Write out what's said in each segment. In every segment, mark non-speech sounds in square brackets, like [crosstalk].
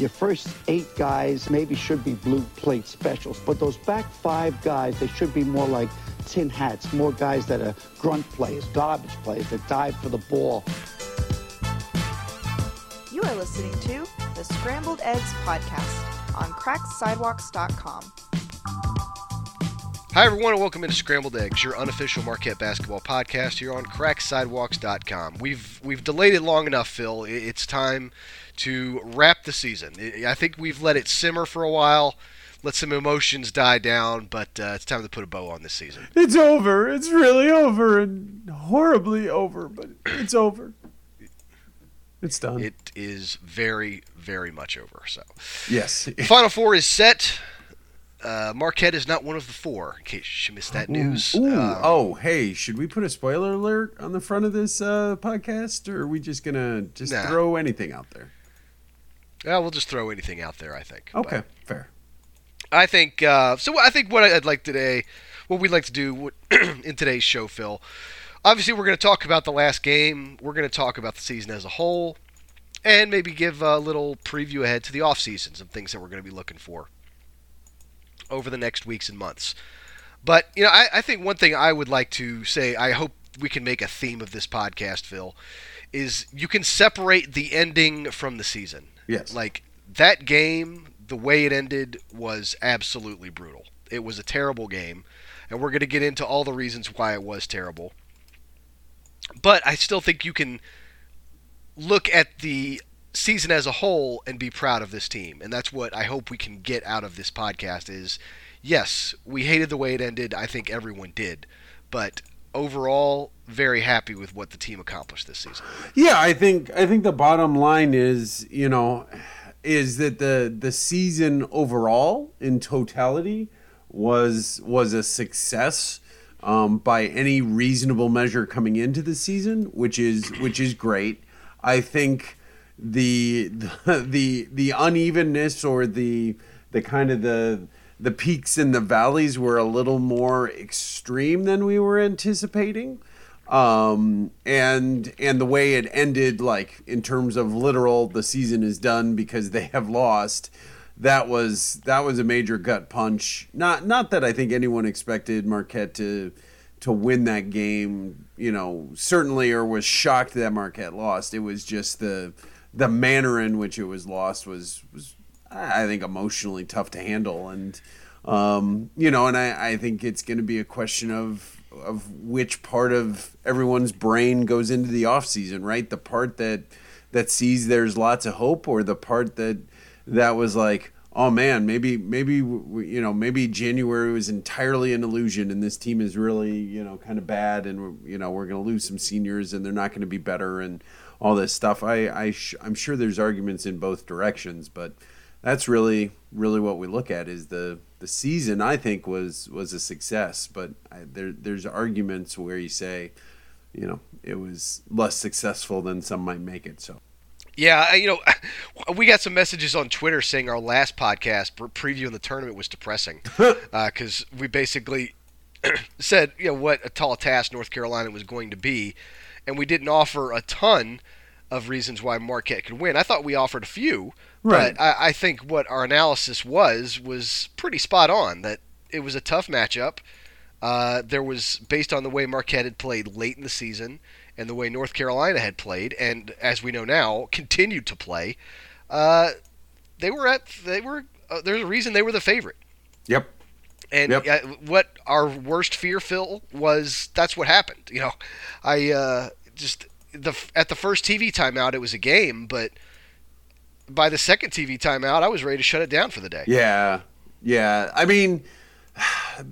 Your first eight guys maybe should be blue plate specials, but those back five guys, they should be more like tin hats, more guys that are grunt players, garbage players that dive for the ball. You are listening to the Scrambled Eggs podcast on cracksidewalks.com. Hi, everyone, and welcome into Scrambled Eggs, your unofficial Marquette basketball podcast here on cracksidewalks.com. We've we've delayed it long enough, Phil. It's time to wrap the season. I think we've let it simmer for a while, let some emotions die down, but uh, it's time to put a bow on this season. It's over. It's really over and horribly over, but it's over. It's done. It is very, very much over. So, yes. [laughs] Final Four is set. Uh, Marquette is not one of the four, in case you missed that news. Ooh, Um, oh, hey, should we put a spoiler alert on the front of this uh, podcast, or are we just gonna just Nah. throw anything out there? Yeah, we'll just throw anything out there. I think. But- Okay, fair. I think uh, so. I think what I'd like today, what we'd like to do [clears throat] in today's show, Phil. Obviously, we're going to talk about the last game. We're going to talk about the season as a whole, and maybe give a little preview ahead to the off season, some things that we're going to be looking for over the next weeks and months. But you know, I, I think one thing I would like to say, I hope we can make a theme of this podcast, Phil, is you can separate the ending from the season. Yes. Like that game, the way it ended was absolutely brutal. It was a terrible game, and we're going to get into all the reasons why it was terrible. But I still think you can look at the season as a whole and be proud of this team, and that's what I hope we can get out of this podcast is yes, we hated the way it ended. I think everyone did. But overall, very happy with what the team accomplished this season. Yeah, I think I think the bottom line is, you know, is that the the season overall in totality was was a success um, by any reasonable measure coming into the season, which is which is great. I think the the [laughs] the, the unevenness or the the kind of the the peaks and the valleys were a little more extreme than we were anticipating. Um and and the way it ended like in terms of literal the season is done because they have lost that was that was a major gut punch. Not not that i think anyone expected marquette to to win that game you know certainly or was shocked that marquette lost. It was just the the manner in which it was lost was was i think emotionally tough to handle and um you know and i i think it's going to be a question of of which part of everyone's brain goes into the off season, right? The part that that sees there's lots of hope, or the part that that was like, oh man, maybe maybe you know maybe January was entirely an illusion, and this team is really you know kind of bad, and you know we're going to lose some seniors, and they're not going to be better, and all this stuff. I I sh- I'm sure there's arguments in both directions, but that's really really what we look at is the the season I think was was a success but I, there there's arguments where you say you know it was less successful than some might make it so. Yeah, you know, [laughs] we got some messages on Twitter saying our last podcast pre- previewing the tournament was depressing [laughs] uh, because we basically [clears throat] said you know what a tall task North Carolina was going to be, and we didn't offer a ton of reasons why Marquette could win. I thought we offered a few, Right. but I, I think what our analysis was was pretty spot on. That it was a tough matchup. Uh, there was based on the way Marquette had played late in the season and the way North Carolina had played, and as we know now, [laughs] continued to play. Uh, they were at they were uh, there's a reason they were the favorite. yep And Yep. uh, what our worst fear, Phil, was that's what happened. You know, I uh, just the at the first TV timeout it was a game, but by the second TV timeout I was ready to shut it down for the day. Yeah, yeah. I mean, [sighs]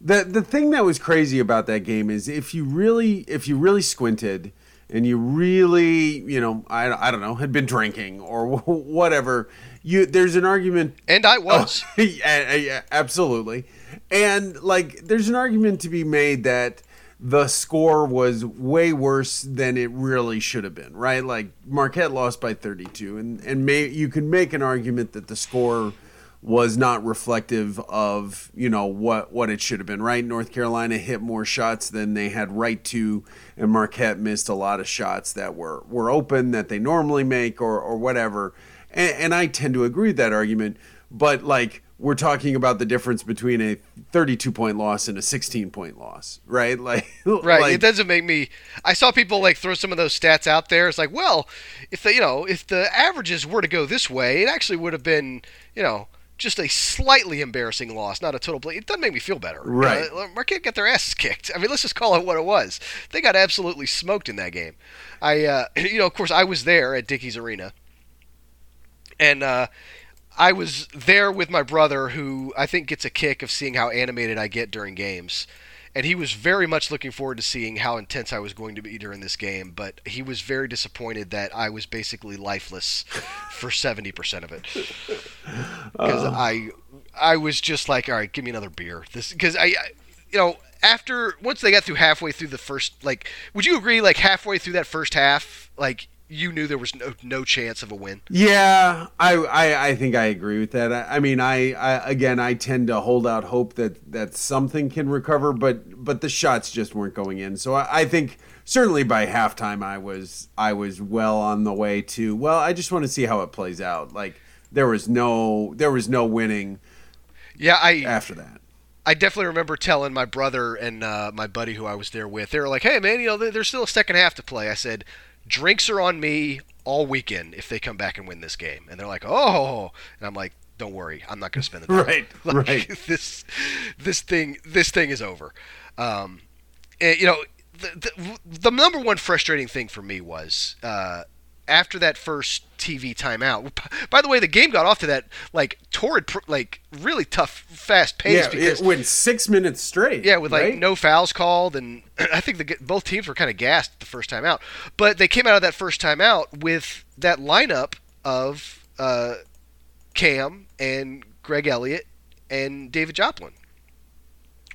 the the thing that was crazy about that game is if you really if you really squinted and you really you know I, I don't know had been drinking or [laughs] whatever you there's an argument And I oh, was. [laughs] Oh, yeah, yeah, absolutely. And like, there's an argument to be made that the score was way worse than it really should have been, right? Like Marquette lost by 32, and and may, you can make an argument that the score was not reflective of you know what what it should have been, right? North Carolina hit more shots than they had right to, and Marquette missed a lot of shots that were were open that they normally make or or whatever. and, and I tend to agree with that argument. But like we're talking about the difference between a 32 point loss and a 16 point loss, right? [laughs] Like, right. like- it doesn't make me. I saw people like throw some of those stats out there. It's like, well, if the you know if the averages were to go this way, it actually would have been you know just a slightly embarrassing loss, not a total play. It doesn't make me feel better. Right. Marquette got their asses kicked. [laughs] I mean, let's just call it what it was. They got absolutely smoked in that game. I, uh, [clears throat] you know, of course, I was there at Dickies Arena, and uh, I was there with my brother, who I think gets a kick of seeing how animated I get during games. And he was very much looking forward to seeing how intense I was going to be during this game, but he was very disappointed that I was basically lifeless for 70% of it. [laughs] Because uh. I, I was just like, all right, give me another beer. This because I, I, you know, after once they got through halfway through the first, like, would you agree, like halfway through that first half, like you knew there was no no chance of a win? Yeah, I, I, I think I agree with that. I, I mean, I, I again, I tend to hold out hope that that something can recover, but but the shots just weren't going in. So I, I think certainly by halftime, I was I was well on the way to. Well, I just want to see how it plays out. Like there was no there was no winning Yeah, I after that. I definitely remember telling my brother and uh, my buddy who I was there with. They were like, "Hey, man, you know, there's still a second half to play." I said, "Drinks are on me all weekend if they come back and win this game." And they're like, "Oh," and I'm like, "Don't worry, I'm not going to spend the [laughs] night. Right, [laughs] Like, right. [laughs] This, this thing, this thing is over." Um, and, you know, the, the the number one frustrating thing for me was. Uh, after that first TV timeout. By the way, the game got off to that like torrid, like really tough, fast pace Yeah, because it went six minutes straight. yeah, with like right? no fouls called, and [clears throat] I think the, both teams were kind of gassed the first time out. But they came out of that first time out with that lineup of uh, Cam and Greg Elliott and David Joplin,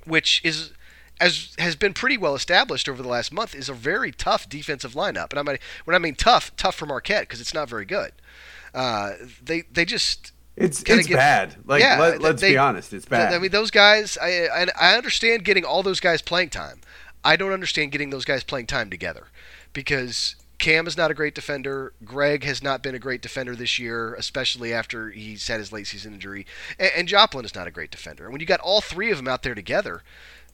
which is as has been pretty well established over the last month, is a very tough defensive lineup. And I mean, when I mean tough, tough for Marquette because it's not very good. Uh, they they just It's it's get- bad. Like Yeah, let, let's they- be honest, it's bad. I mean, those guys. I, I I understand getting all those guys playing time. I don't understand getting those guys playing time together, because Cam is not a great defender. Greg has not been a great defender this year, especially after he's had his late season injury. And, and Joplin is not a great defender. And when you got all three of them out there together,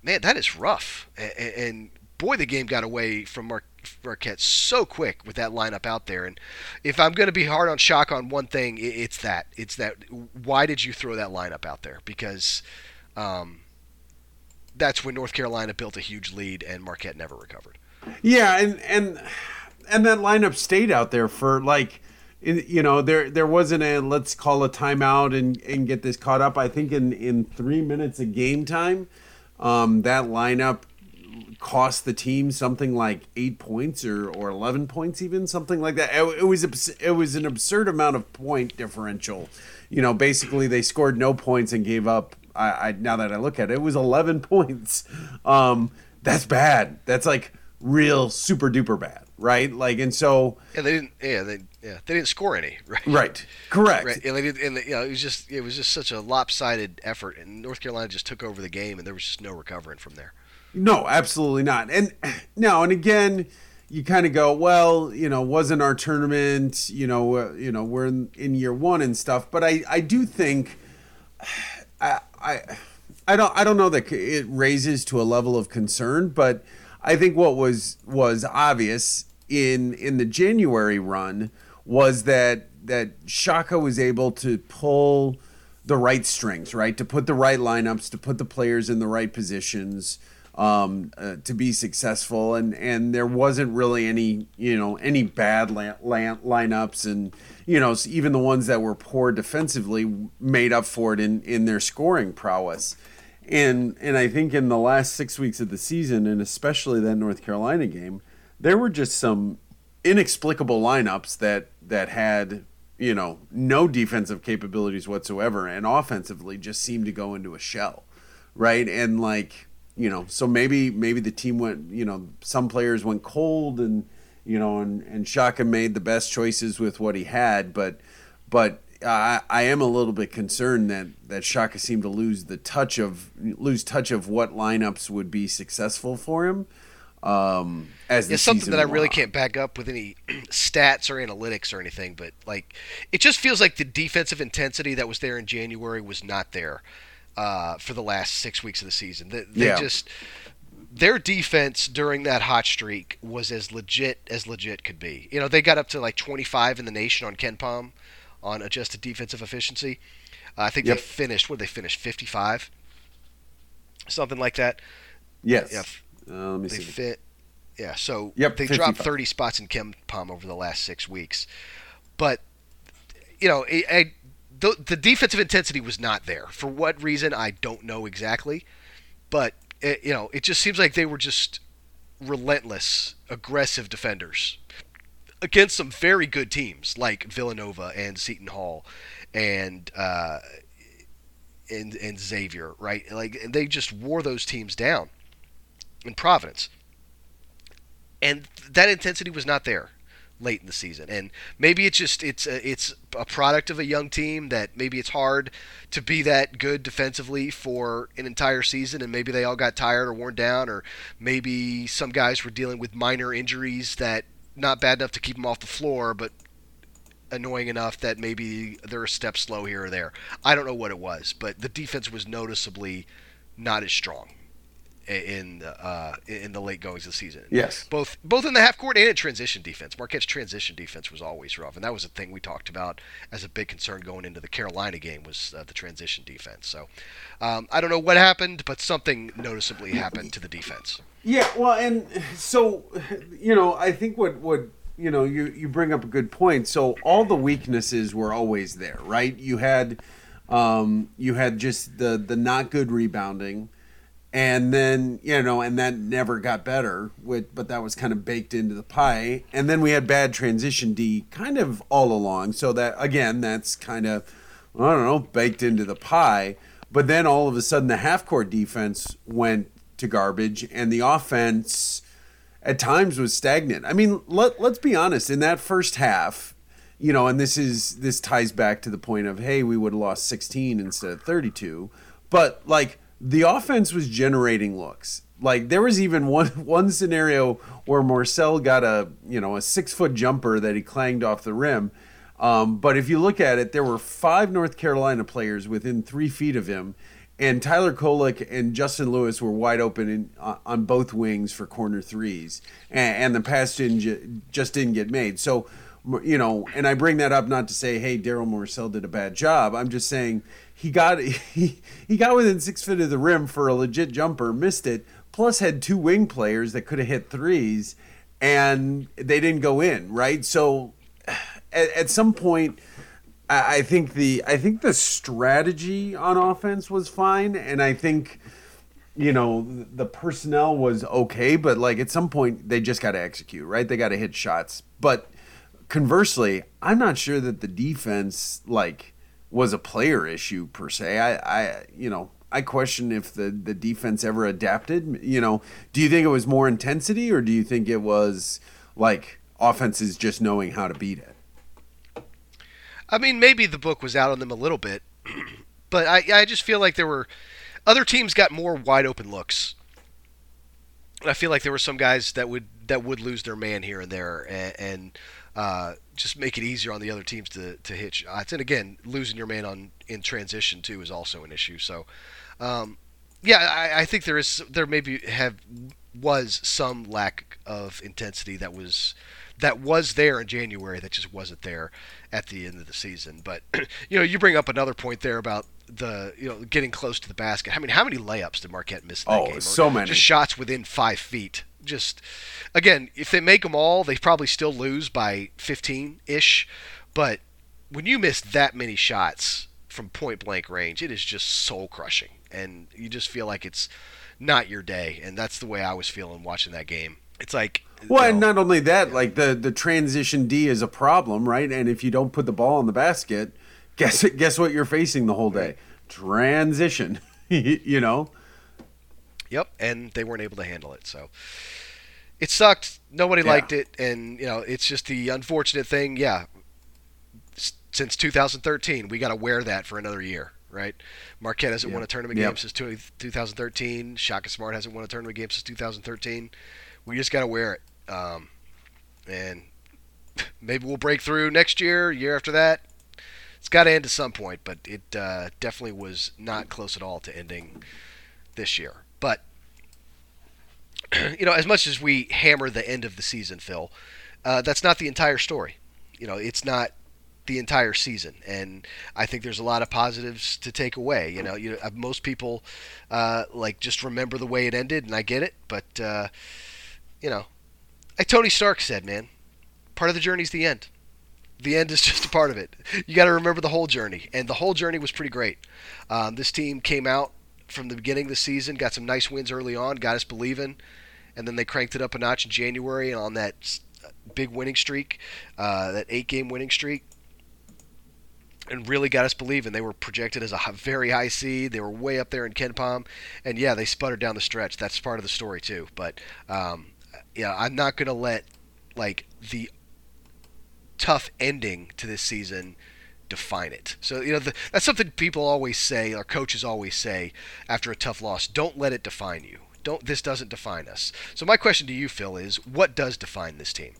man, that is rough. And, and boy, the game got away from Mar- Marquette so quick with that lineup out there. And if I'm going to be hard on Shaka on one thing, it's that. It's that. Why did you throw that lineup out there? Because um, that's when North Carolina built a huge lead and Marquette never recovered. Yeah, and and and that lineup stayed out there for like, you know, there there wasn't a let's call a timeout and and get this caught up. I think in in three minutes of game time, um, that lineup cost the team something like eight points or or eleven points, even something like that. It, it was it was an absurd amount of point differential. You know, basically they scored no points and gave up. I, I now that I look at it, it was eleven [laughs] points. Um, that's bad. That's like real super duper bad, right? Like, and so Yeah, they didn't. Yeah, they yeah they didn't score any. [laughs] Right. right, correct. Right, and they did, and you know, it was just it was just such a lopsided effort, and North Carolina just took over the game, and there was just no recovering from there. No, absolutely not. And [clears throat] no, and again, you kind of go, well, you know, wasn't our tournament, you know, uh, you know, we're in, in year one and stuff. But I, I do think, [sighs] I, I, I don't, I don't know that it raises to a level of concern, but I think what was was obvious in in the January run was that that Shaka was able to pull the right strings, right, to put the right lineups, to put the players in the right positions um, uh, to be successful, and and there wasn't really any you know any bad la- la- lineups, and you know even the ones that were poor defensively made up for it in in their scoring prowess, and and I think in the last six weeks of the season, and especially that North Carolina game, there were just some inexplicable lineups that that had you know no defensive capabilities whatsoever, and offensively just seemed to go into a shell, right, and like you know so maybe maybe the team went you know some players went cold and you know and and Shaka made the best choices with what he had but but I, I am a little bit concerned that that Shaka seemed to lose the touch of lose touch of what lineups would be successful for him Um, as It's something that I really on. can't back up with any [clears throat] stats or analytics or anything, but like it just feels like the defensive intensity that was there in January was not there uh, for the last six weeks of the season. They, they Yeah. just their defense during that hot streak was as legit as legit could be. You know, they got up to like 25 in the nation on KenPom on adjusted defensive efficiency. Uh, I think Yep. they finished. What did they finish? 55, something like that. Yes. Yeah, Uh, let me They see. fit. Yeah, so Yep, they dropped 30 spots in Ken Palm over the last six weeks. But, you know, I, I, the, the defensive intensity was not there. For what reason, I don't know exactly. But, it, you know, it just seems like they were just relentless, aggressive defenders against some very good teams like Villanova and Seton Hall and uh, and and Xavier, right? Like and they just wore those teams down in Providence. And that intensity was not there late in the season. And maybe it's just it's a, it's a product of a young team that maybe it's hard to be that good defensively for an entire season and maybe they all got tired or worn down or maybe some guys were dealing with minor injuries that not bad enough to keep them off the floor but annoying enough that maybe they're a step slow here or there. I don't know what it was, but the defense was noticeably not as strong in uh, in the late goings of the season. Yes. Both both in the half court and in transition defense. Marquette's transition defense was always rough, and that was a thing we talked about as a big concern going into the Carolina game was uh, the transition defense. So um, I don't know what happened, but something noticeably happened to the defense. Yeah, well, and so you know, I think what what you know, you you bring up a good point. So all the weaknesses were always there, right? You had um, you had just the the not good rebounding, and then you know, and that never got better. With but that was kind of baked into the pie, and then we had bad transition D kind of all along. So that again, that's kind of I don't know baked into the pie. But then all of a sudden, the half court defense went to garbage, and the offense at times was stagnant. I mean, let let's be honest. In that first half, you know, and this is this ties back to the point of hey, we would have lost 16 instead of 32, but like the offense was generating looks. Like there was even one [laughs] one scenario where Morsell got a you know a six foot jumper that he clanged off the rim. Um, but if you look at it, there were five North Carolina players within three feet of him, and Tyler Kolek and Justin Lewis were wide open in, uh, on both wings for corner threes, and, and the pass didn't ju- just didn't get made. So, you know, and I bring that up not to say, hey, Darryl Morsell did a bad job. I'm just saying he got [laughs] he, he got within six feet of the rim for a legit jumper, missed it, plus had two wing players that could have hit threes, and they didn't go in. Right, so [sighs] at, at some point. I I think the I think the strategy on offense was fine, and I think you know the personnel was okay, but like at some point they just got to execute, right? They got to hit shots. But conversely, I'm not sure that the defense like was a player issue per se. I, I you know I question if the the defense ever adapted. You know, do you think it was more intensity, or do you think it was like offenses just knowing how to beat it? I mean, maybe the book was out on them a little bit, [clears throat] but I, I just feel like there were other teams got more wide open looks. I feel like there were some guys that would that would lose their man here and there, and, and uh, just make it easier on the other teams to, to hit shots. And again, losing your man on in transition too is also an issue. So, um, yeah, I, I think there is there maybe have was some lack of intensity that was that was there in January that just wasn't there at the end of the season. But [clears throat] you know, you bring up another point there about the you know getting close to the basket. I mean, how many layups did Marquette miss in that Oh, game? So many. Just shots within five feet. Just again, if they make them all, they probably still lose by 15 ish. But when you miss that many shots from point blank range, it is just soul crushing, and you just feel like it's not your day. And that's the way I was feeling watching that game. It's like Well, you and not only that, like the the transition D is a problem, right? And if you don't put the ball in the basket, [laughs] guess guess what you're facing the whole day? Transition. [laughs] you know. Yep, and they weren't able to handle it. So it sucked. Nobody Yeah. liked it, and you know it's just the unfortunate thing. Yeah, S- since 2013, we got to wear that for another year, right? Marquette hasn't won a tournament game since two- 2013. Shaka Smart hasn't won a tournament game since 2013. We just got to wear it. Um, and [laughs] maybe we'll break through next year, year after that. It's got to end at some point, but it uh, definitely was not close at all to ending this year. But [clears throat] you know, as much as we hammer the end of the season, Phil, uh, that's not the entire story. You know, it's not the entire season, and I think there's a lot of positives to take away. You know, you uh, most people uh, like just remember the way it ended, and I get it, but uh, you know, like Tony Stark said, man, part of the journey is the end. The end is [laughs] just a part of it. You got to remember the whole journey, and the whole journey was pretty great. Um, this team came out from the beginning of the season, got some nice wins early on, got us believing, and then they cranked it up a notch in January on that big winning streak, uh, that eight-game winning streak, and really got us believing. They were projected as a very high seed. They were way up there in KenPom, and yeah, they sputtered down the stretch. That's part of the story too. But um, yeah, I'm not gonna let like the tough ending to this season define it. So you know the, that's something people always say, or coaches always say after a tough loss. Don't let it define you. Don't. This doesn't define us. So my question to you, Phil, is what does define this team?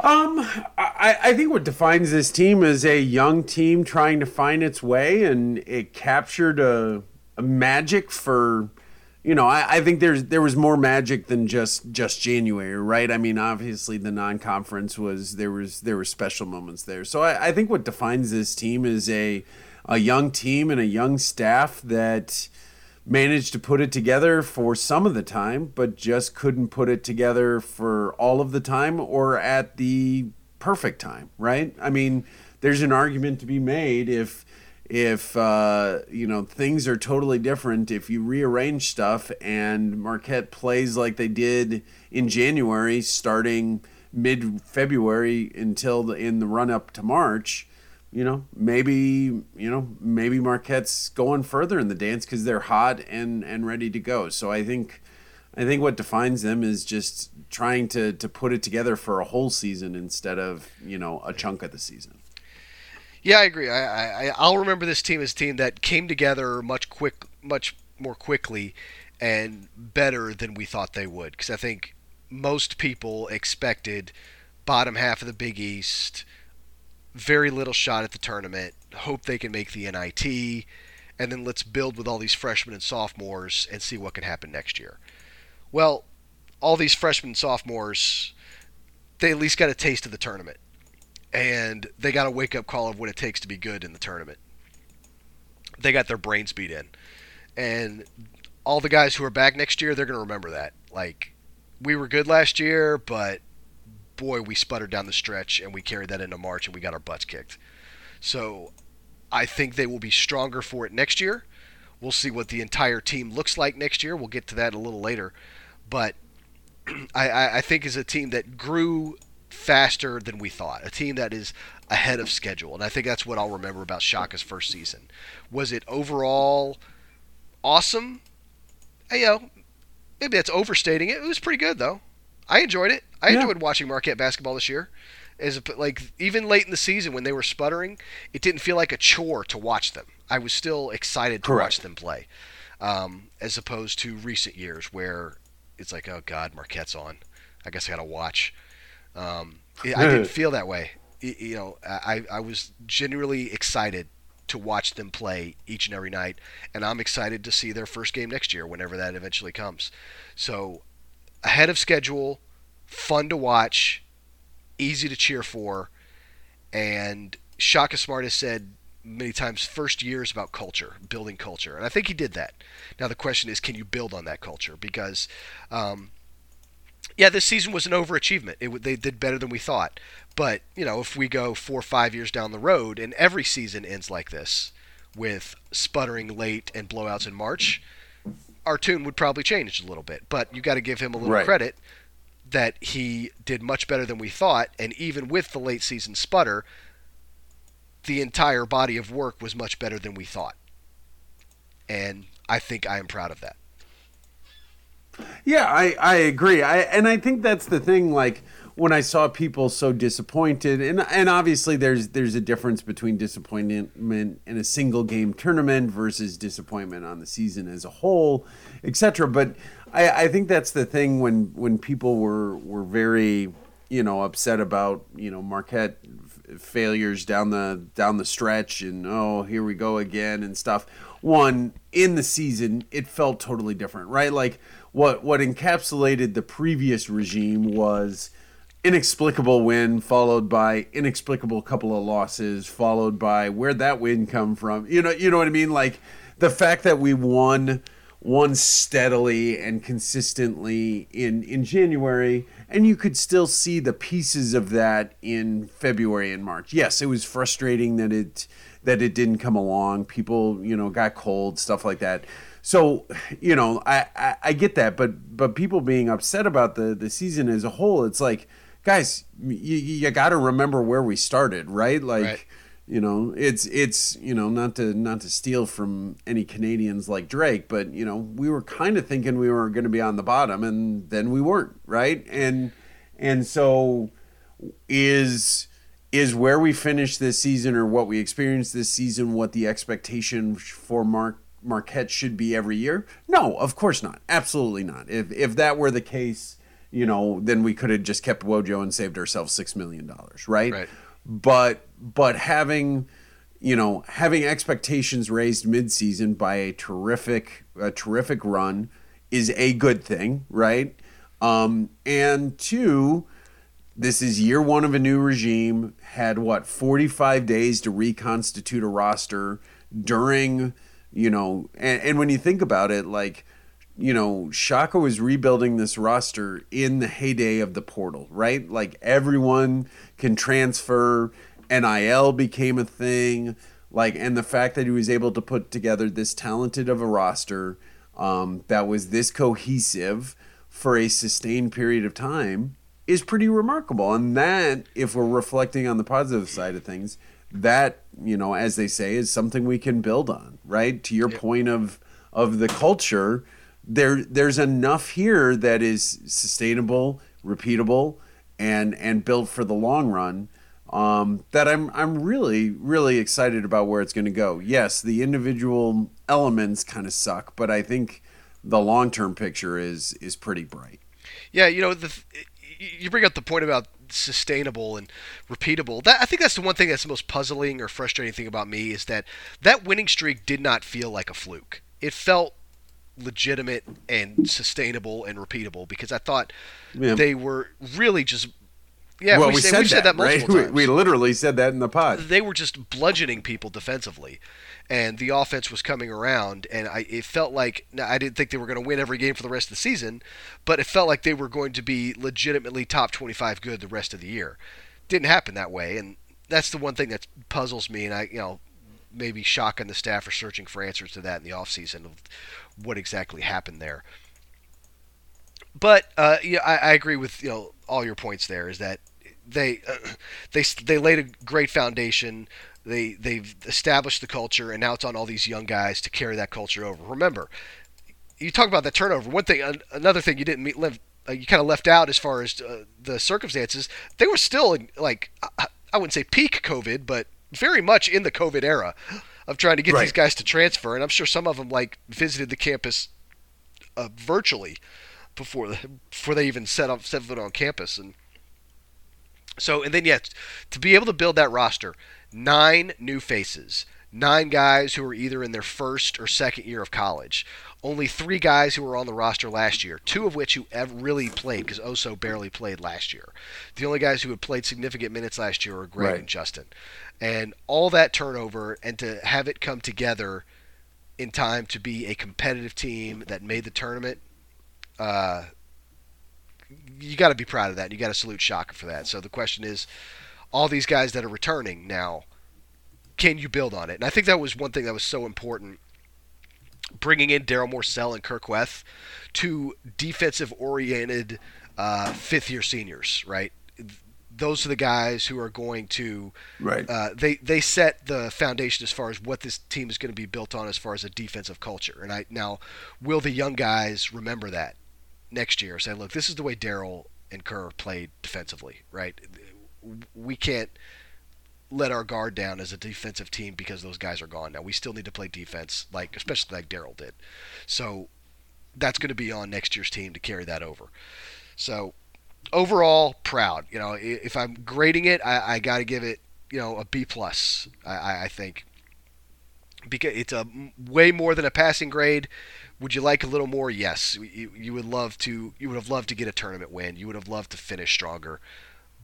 Um, I, I think what defines this team is a young team trying to find its way, and it captured a, a magic for you know, I, I, think there's there was more magic than just just January, right? I mean, obviously the non-conference was there was there were special moments there. So I, I think what defines this team is a a young team and a young staff that managed to put it together for some of the time, but just couldn't put it together for all of the time or at the perfect time, right? I mean, there's an argument to be made if if uh, you know things are totally different if you rearrange stuff and Marquette plays like they did in January starting mid February until the, in the run up to March you know maybe you know maybe Marquette's going further in the dance cuz they're hot and and ready to go. So I think I think what defines them is just trying to to put it together for a whole season instead of you know a chunk of the season yeah, I agree. I, I I'll remember this team as a team that came together much quick, much more quickly, and better than we thought they would. Because I think most people expected bottom half of the Big East, very little shot at the tournament. Hope they can make the NIT, and then let's build with all these freshmen and sophomores and see what can happen next year. Well, all these freshmen and sophomores, they at least got a taste of the tournament and they got a wake up call of what it takes to be good in the tournament. They got their brains beat in, and all the guys who are back next year, they're going to remember that. Like, we were good last year, but boy, we sputtered down the stretch, and we carried that into March, and we got our butts kicked. So, I think they will be stronger for it next year. We'll see what the entire team looks like next year. We'll get to that a little later, but [clears throat] I, I think as a team that grew faster than we thought. A team that is ahead of schedule, and I think that's what I'll remember about Shaka's first season. Was it overall awesome? You know, maybe that's overstating it. It was pretty good though. I enjoyed it. I yeah. enjoyed watching Marquette basketball this year. As a, like even late in the season when they were sputtering, it didn't feel like a chore to watch them. I was still excited to Correct. watch them play, um, as opposed to recent years where it's like, oh God, Marquette's on. I guess I got to watch. Um, I didn't [laughs] feel that way. You know, I, I was genuinely excited to watch them play each and every night, and I'm excited to see their first game next year, whenever that eventually comes. So, ahead of schedule, fun to watch, easy to cheer for, and Shaka Smart has said many times first year is about culture, building culture, and I think he did that. Now the question is, can you build on that culture? Because um, yeah, this season was an overachievement. It, they did better than we thought. But, you know, if we go four or five years down the road and every season ends like this, with sputtering late and blowouts in March, our tune would probably change a little bit. But you got to give him a little right. credit that he did much better than we thought. And even with the late season sputter, the entire body of work was much better than we thought. And I think I am proud of that. Yeah, I, I agree. I and I think that's the thing. Like when I saw people so disappointed, and and obviously there's there's a difference between disappointment in a single game tournament versus disappointment on the season as a whole, etc. But I, I think that's the thing when when people were were very you know upset about you know Marquette failures down the down the stretch and oh here we go again and stuff. One in the season, it felt totally different, right? Like what what encapsulated the previous regime was inexplicable win followed by inexplicable couple of losses followed by where'd that win come from? You know you know what i mean? Like the fact that we won won steadily and consistently in in january and you could still see the pieces of that in february and march. Yes it was frustrating that it that it didn't come along. People you know got cold stuff like that so you know I, I, I get that but but people being upset about the the season as a whole it's like guys, you, you got to remember where we started, right? Like, right. you know, it's it's you know not to not to steal from any Canadians like Drake, but you know we were kind of thinking we were going to be on the bottom, and then we weren't, right? And and so is is where we finish this season or what we experience this season what the expectation for Mark Marquette should be every year? No, of course not. Absolutely not. If if that were the case, you know, then we could have just kept Wojo and saved ourselves six million dollars, right? Right. But but having you know having expectations raised midseason by a terrific a terrific run is a good thing, right? Um, and two, this is year one of a new regime. Had what forty five days to reconstitute a roster during you know, and, and when you think about it, like you know, Shaka was rebuilding this roster in the heyday of the portal, right? Like everyone can transfer, NIL became a thing, like, and the fact that he was able to put together this talented of a roster um, that was this cohesive for a sustained period of time is pretty remarkable. And that, if we're reflecting on the positive side of things, that you know, as they say, is something we can build on, right? To your point of of the culture there there's enough here that is sustainable, repeatable, and and built for the long run. Um, that I'm I'm really really excited about where it's going to go. Yes, the individual elements kind of suck, but I think the long term picture is is pretty bright. Yeah, you know the you bring up the point about sustainable and repeatable. That I think that's the one thing that's the most puzzling or frustrating thing about me is that that winning streak did not feel like a fluke. It felt legitimate and sustainable and repeatable because I thought yeah. they were really just yeah, well, we, we said, said, that, that right? [laughs] We, we, literally said that in the pod. They were just bludgeoning people defensively, and the offense was coming around. And I, it felt like I didn't think they were going to win every game for the rest of the season, but it felt like they were going to be legitimately top 25 good the rest of the year. Didn't happen that way, and that's the one thing that puzzles me. And I, you know, maybe and the staff are searching for answers to that in the offseason of what exactly happened there. But uh, yeah, I, I, agree with you know all your points. There is that they uh, [clears throat] they they laid a great foundation. They they've established the culture, and now it's on all these young guys to carry that culture over. Remember, you talk about the turnover. One thing, another thing you didn't meet, live, uh, you kind of left out as far as uh, the circumstances. They were still in, like I wouldn't say peak COVID, but very much in the COVID era of trying to get right. these guys to transfer. And I'm sure some of them like visited the campus uh, virtually before the, before they even set up set foot on campus. And so and then yes, to be able to build that roster, nine new faces, nine guys who are either in their first or second year of college. Only three guys who were on the roster last year, two of which who ever really played because Oso barely played last year. The only guys who had played significant minutes last year are Greg right. and Justin and all that turnover and to have it come together in time to be a competitive team that made the tournament uh, you got to be proud of that. You got to salute Shaka for that. So the question is, all these guys that are returning now, can you build on it? And I think that was one thing that was so important. Bringing in Darryl Morsell and Kur Kuath, two defensive-oriented uh, fifth-year seniors, right? those are the guys who are going to right. Uh, they they set the foundation as far as what this team is going to be built on as far as a defensive culture. And I now will the young guys remember that next year? Say, look, this is the way Darryl and Kur played defensively, right? We can't let our guard down as a defensive team because those guys are gone now. We still need to play defense, like especially like Darryl did. So that's going to be on next year's team to carry that over. So overall, proud. You know, if I'm grading it, I, I got to give it you know a B plus. I, I think because it's a way more than a passing grade. Would you like a little more? Yes, you, you would love to. You would have loved to get a tournament win. You would have loved to finish stronger.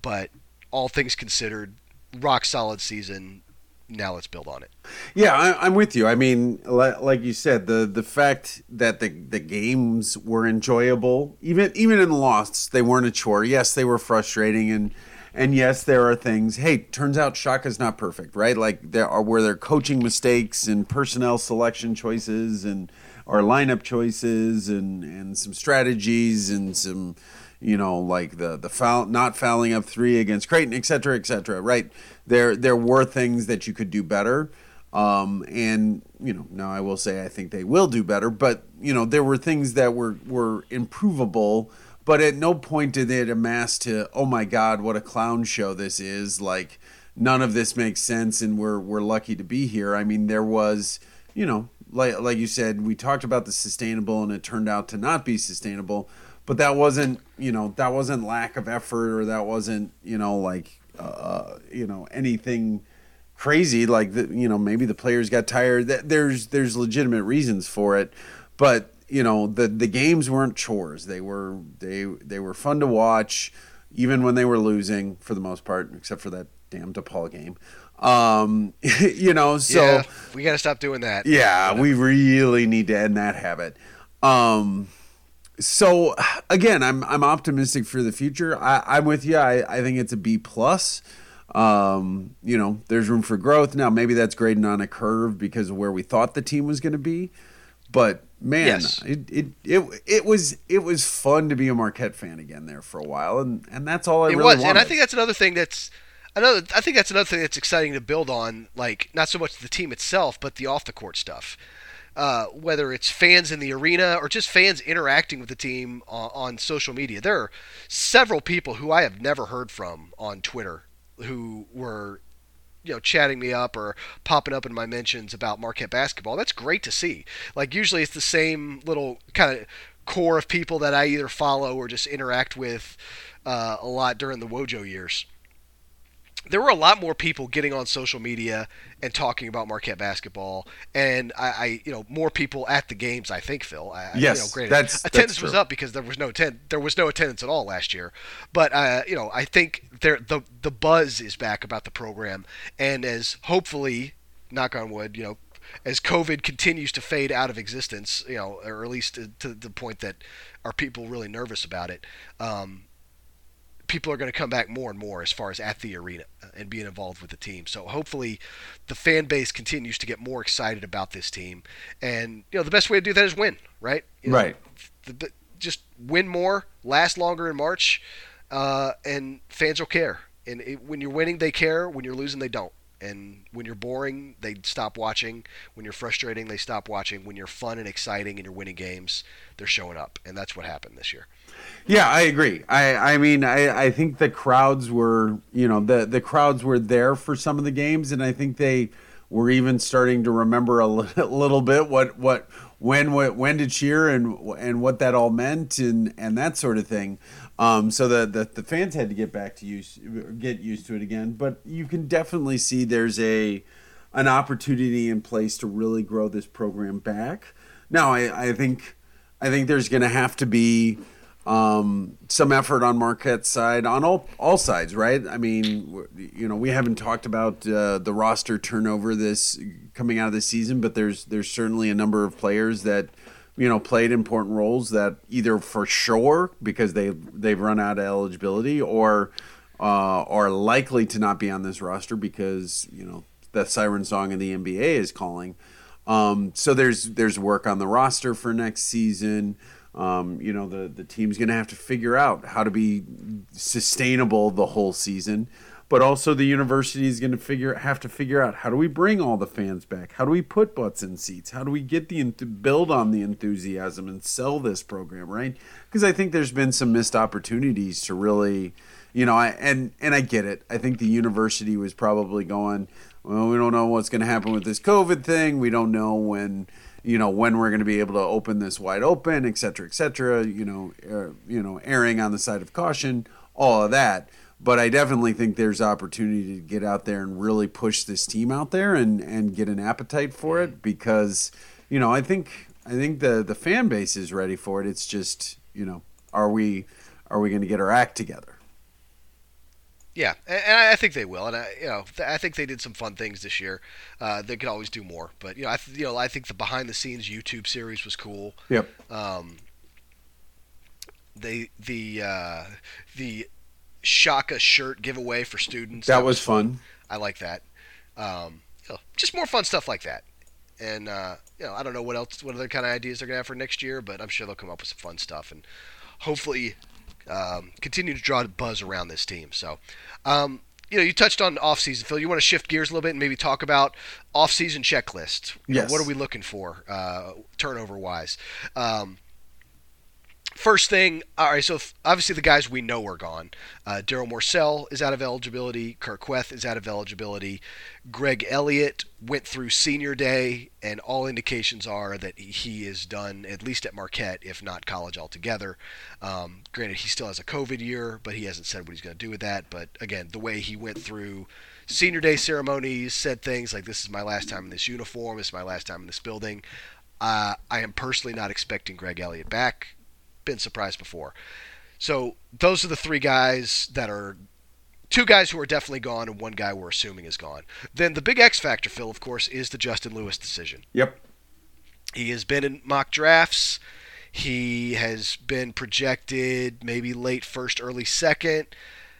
But all things considered, rock solid season. Now let's build on it. Yeah, I, am with you. I mean, like you said, the the fact that the the games were enjoyable, even even in the loss, they weren't a chore. Yes, they were frustrating and and yes, there are things. Hey, turns out Shaka's not perfect, right? Like there are were there coaching mistakes and personnel selection choices and or lineup choices and and some strategies and some you know like the the foul not fouling up three against Creighton, et cetera, et cetera. Right there there were things that you could do better. Um, and you know now I will say I think they will do better, but you know there were things that were were improvable but at no point did it amass to oh my god what a clown show this is like none of this makes sense and we're we're lucky to be here i mean there was you know like like you said we talked about the sustainable and it turned out to not be sustainable but that wasn't you know that wasn't lack of effort or that wasn't you know like uh, you know anything crazy like the, you know maybe the players got tired there's there's legitimate reasons for it but you know the the games weren't chores. They were they they were fun to watch, even when they were losing for the most part, except for that damn DePaul game. Um, [laughs] you know, so yeah, we got to stop doing that. Yeah, we really need to end that habit. Um, so again, I'm I'm optimistic for the future. I, I'm with you. I, I think it's a B plus. Um, you know, there's room for growth. Now maybe that's grading on a curve because of where we thought the team was going to be, but man, yes. it, it it it was it was fun to be a Marquette fan again there for a while, and and that's all I it really was. Wanted. And I think that's another thing that's another. I think that's another thing that's exciting to build on. Like not so much the team itself, but the off the court stuff. Uh, whether it's fans in the arena or just fans interacting with the team on, on social media, there are several people who I have never heard from on Twitter who were you know chatting me up or popping up in my mentions about Marquette basketball. That's great to see. Like usually it's the same little kind of core of people that I either follow or just interact with uh, a lot during the Wojo years there were a lot more people getting on social media and talking about Marquette basketball, and I, I you know, more people at the games. I think Phil. I, yes, you know, granted, that's, attendance that's was up because there was no ten, there was no attendance at all last year. But uh, you know, I think there the the buzz is back about the program, and as hopefully, knock on wood, you know, as COVID continues to fade out of existence, you know, or at least to, to the point that are people really nervous about it. Um, people are going to come back more and more as far as at the arena uh, and being involved with the team. So hopefully the fan base continues to get more excited about this team. And you know the best way to do that is win, right? You know, right. The, the, just win more, last longer in March, uh, and fans will care. And it, when you're winning, they care. When you're losing, they don't. And when you're boring, they stop watching. When you're frustrating, they stop watching. When you're fun and exciting and you're winning games, they're showing up. And that's what happened this year. Yeah, I agree. I, I mean, I, I think the crowds were, you know, the, the crowds were there for some of the games, and I think they were even starting to remember a [laughs] little bit what, what when when to cheer and and what that all meant and and that sort of thing. Um, so the, the the fans had to get back to use get used to it again. But you can definitely see there's a an opportunity in place to really grow this program back. Now, I, I think I think there's going to have to be um, some effort on Marquette's side on all all sides, right? I mean, you know, we haven't talked about uh, the roster turnover this coming out of the season, but there's there's certainly a number of players that you know played important roles that either for sure because they they've run out of eligibility or uh, are likely to not be on this roster because you know the siren song in the NBA is calling. Um, so there's there's work on the roster for next season. Um, you know, the, the team's going to have to figure out how to be sustainable the whole season. But also the university is going to figure have to figure out how do we bring all the fans back? How do we put butts in seats? How do we get the build on the enthusiasm and sell this program, right? Because I think there's been some missed opportunities to really, you know, I, and and I get it. I think the university was probably going, well, we don't know what's going to happen with this COVID thing. We don't know when you know when we're going to be able to open this wide open, et cetera, et cetera. You know, uh, you know, erring on the side of caution, all of that. But I definitely think there's opportunity to get out there and really push this team out there and and get an appetite for it because you know I think I think the the fan base is ready for it. It's just you know are we are we going to get our act together? Yeah, and I think they will, and I, you know, I think they did some fun things this year. Uh, they could always do more, but you know, I, th- you know, I think the behind the scenes YouTube series was cool. Yep. Um, they the uh, the Shaka shirt giveaway for students. That, that was, was fun. fun. I like that. Um, just more fun stuff like that. And uh, you know, I don't know what else, what other kind of ideas they're gonna have for next year, but I'm sure they'll come up with some fun stuff, and hopefully um, continue to draw the buzz around this team. So, um, you know, you touched on offseason, Phil. You want to shift gears a little bit and maybe talk about offseason checklist. You yes. Know, what are we looking for uh, turnover wise? Um, First thing, all right. So obviously the guys we know are gone. Uh, Darryl Morsell is out of eligibility. Kur Kuath is out of eligibility. Greg Elliott went through senior day, and all indications are that he is done at least at Marquette, if not college altogether. Um, granted, he still has a COVID year, but he hasn't said what he's going to do with that. But again, the way he went through senior day ceremonies, said things like, "This is my last time in this uniform. This is my last time in this building." Uh, I am personally not expecting Greg Elliott back been surprised before. So those are the three guys that are two guys who are definitely gone and one guy we're assuming is gone. Then the big X factor, Phil, of course, is the Justin Lewis decision. Yep. He has been in mock drafts. He has been projected maybe late first, early second.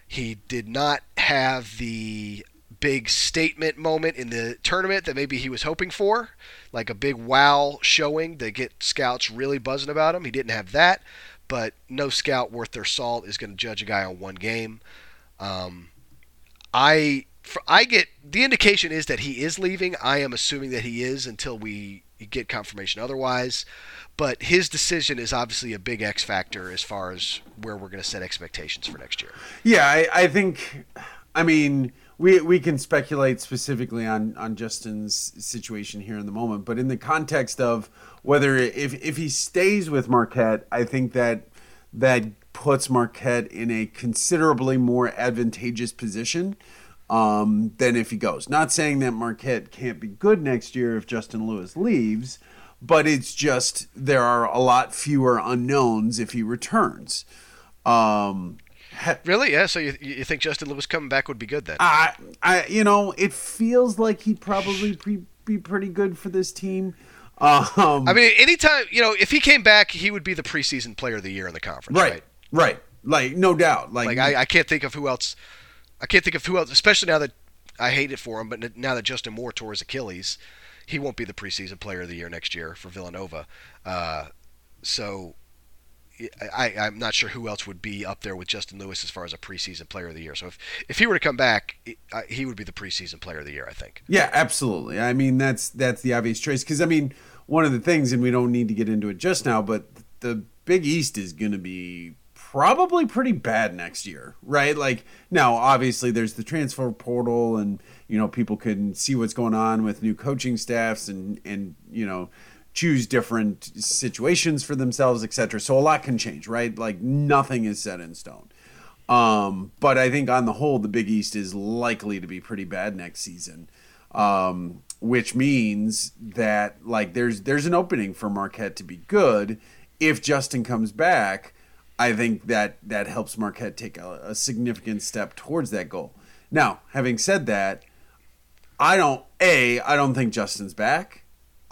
He did not have the big statement moment in the tournament that maybe he was hoping for, like a big wow showing to get scouts really buzzing about him. He didn't have that, but no scout worth their salt is going to judge a guy on one game. Um, I I get the indication is that he is leaving. I am assuming that he is until we get confirmation otherwise. But his decision is obviously a big X factor as far as where we're going to set expectations for next year. Yeah, I, I think. I mean we we can speculate specifically on on Justin's situation here in the moment, but in the context of whether if if he stays with Marquette, I think that that puts Marquette in a considerably more advantageous position um, than if he goes. Not saying that Marquette can't be good next year if Justin Lewis leaves, but it's just there are a lot fewer unknowns if he returns. Um, [laughs] really? Yeah. So you, you think Justin Lewis coming back would be good then? I, I, you know, it feels like he'd probably pre- be pretty good for this team. Um, I mean, anytime you know, if he came back, he would be the preseason player of the year in the conference. Right. Right. right. Like no doubt. Like, like I, I can't think of who else. I can't think of who else, especially now that I hate it for him, but now that Justin Moore tore his Achilles, he won't be the preseason player of the year next year for Villanova. Uh, so I, am not sure who else would be up there with Justin Lewis as far as a preseason player of the year. So if, if he were to come back, he would be the preseason player of the year, I think. Yeah, absolutely. I mean, that's that's the obvious choice because I mean, one of the things, and we don't need to get into it just now, but the Big East is going to be probably pretty bad next year, right? Like now, obviously, there's the transfer portal, and you know people can see what's going on with new coaching staffs, and and you know choose different situations for themselves, etc. So a lot can change, right? Like nothing is set in stone. Um, but I think on the whole, the Big East is likely to be pretty bad next season, um, which means that like there's there's an opening for Marquette to be good if Justin comes back. I think that that helps Marquette take a, a significant step towards that goal. Now, having said that, I don't a I don't think Justin's back.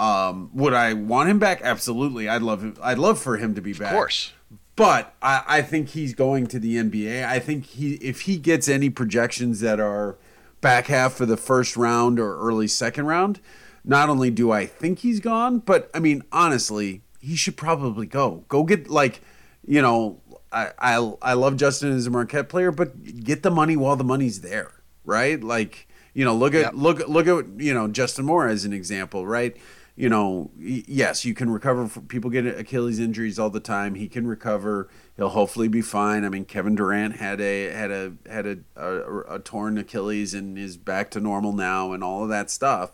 Um, would I want him back? Absolutely. I'd love him. I'd love for him to be back. Of course. But I, I think he's going to the NBA. I think he if he gets any projections that are back half of the first round or early second round, not only do I think he's gone, but I mean honestly, he should probably go. Go get like, you know, I I, I love Justin as a Marquette player, but get the money while the money's there. right? Like you know, look at Yep. look look at you know Justin Moore as an example, right? You know, yes, you can recover. From, people get Achilles injuries all the time. He can recover. He'll hopefully be fine. I mean, Kevin Durant had a had a had a, a, a torn Achilles and is back to normal now, and all of that stuff.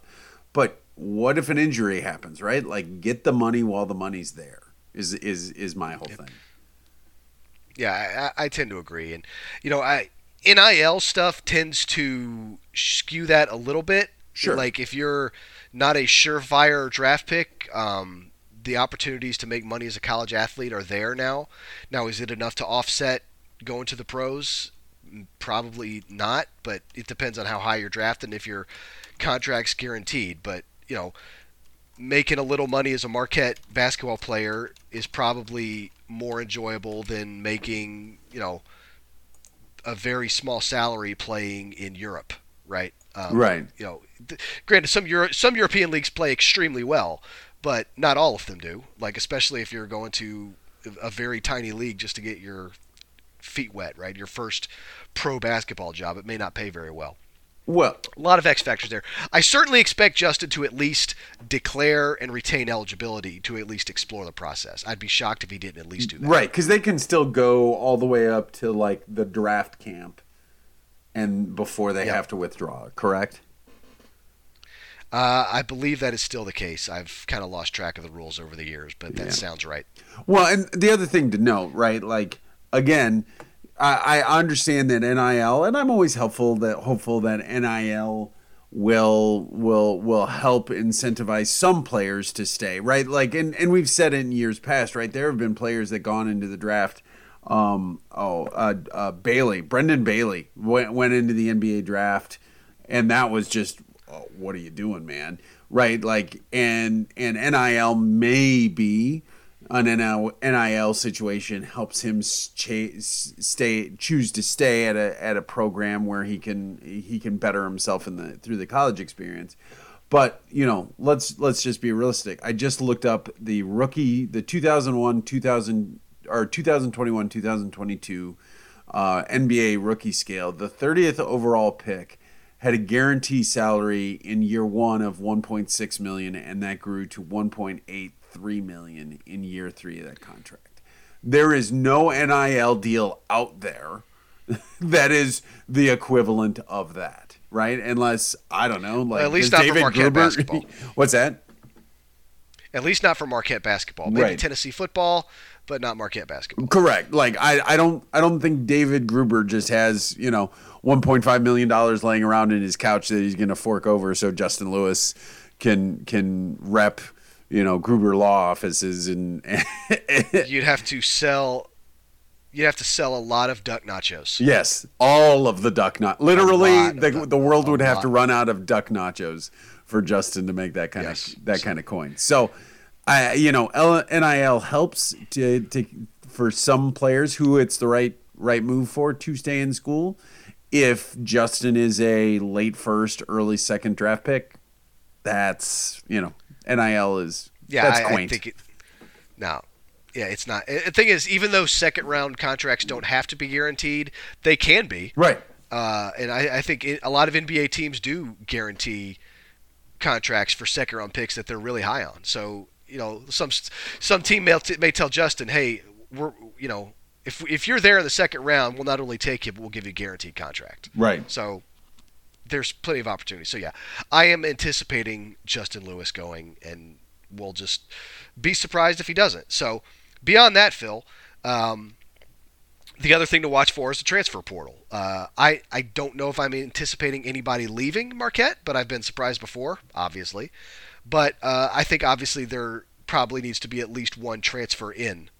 But what if an injury happens, right? Like, get the money while the money's there. Is is is my whole thing. Yeah, I, I tend to agree, and you know, I NIL stuff tends to skew that a little bit. Sure. Like if you're not a surefire draft pick, um, the opportunities to make money as a college athlete are there now. Now, is it enough to offset going to the pros? Mm, Probably not, but it depends on how high you're drafted and if your contract's guaranteed. But you know, making a little money as a Marquette basketball player is probably more enjoyable than making, you know, a very small salary playing in Europe, right? Um, Right. You know, th- granted, some Euro- some European leagues play extremely well, but not all of them do. Like especially if you're going to a very tiny league just to get your feet wet, right? Your first pro basketball job, it may not pay very well Well, a lot of X factors there. I certainly expect Justin to at least declare and retain eligibility to at least explore the process. I'd be shocked if he didn't at least do that. right, because they can still go all the way up to like the draft camp, and before they Yeah. have to withdraw. Correct. Uh, I believe that is still the case. I've kind of lost track of the rules over the years, but that Yeah. sounds right. Well, and the other thing to note, right? Like again, I, I understand that NIL, and I'm always helpful that hopeful that NIL will will will help incentivize some players to stay, right? Like, and and we've said it in years past, right? There have been players that gone into the draft. Um, oh, uh, uh, Bailey, Brendan Bailey went went into the NBA draft, and that was just, oh, what are you doing, man? Right? Like, and and NIL may be an NIL, NIL situation helps him stay choose to stay at a at a program where he can he can better himself in the through the college experience. But you know, let's let's just be realistic. I just looked up the rookie, the 2001, 2000 or 2021, 2022 uh, NBA rookie scale. The 30th overall pick had a guarantee salary in year one of 1.6 million, and that grew to 1.83 million in year three of that contract. There is no NIL deal out there [laughs] that is the equivalent of that, right? Unless I don't know, like at least not for Marquette basketball. [laughs] What's that? At least not for Marquette basketball. Maybe Right. Tennessee football, but not Marquette basketball. Correct. Like I, I don't I don't think David Gruber just has, you know, one point five million dollars laying around in his couch that he's gonna fork over so Justin Lewis can can rep, you know, Gruber law offices and [laughs] You'd have to sell. You'd have to sell a lot of duck nachos. Yes, all of the duck not literally the, duck- the world would have to run out of duck nachos for Justin to make that kind Yes. of that kind of coin. So, I you know L- NIL helps to to for some players who it's the right right move for to stay in school. If Justin is a late first, early second draft pick, that's you know NIL is Yeah, that's I, I think it. No, yeah, it's not. The thing is, even though second round contracts don't have to be guaranteed, they can be. right. Uh, and I, I think it, a lot of NBA teams do guarantee contracts for second round picks that they're really high on. So you know, some some team may, may tell Justin, hey, we're you know, if if you're there in the second round, we'll not only take you, but we'll give you a guaranteed contract. Right. So there's plenty of opportunity. So yeah, I am anticipating Justin Lewis going, and we'll just be surprised if he doesn't. So beyond that, Phil, um, the other thing to watch for is the transfer portal. Uh, I I don't know if I'm anticipating anybody leaving Marquette, but I've been surprised before, obviously. But uh, I think obviously there probably needs to be at least one transfer in,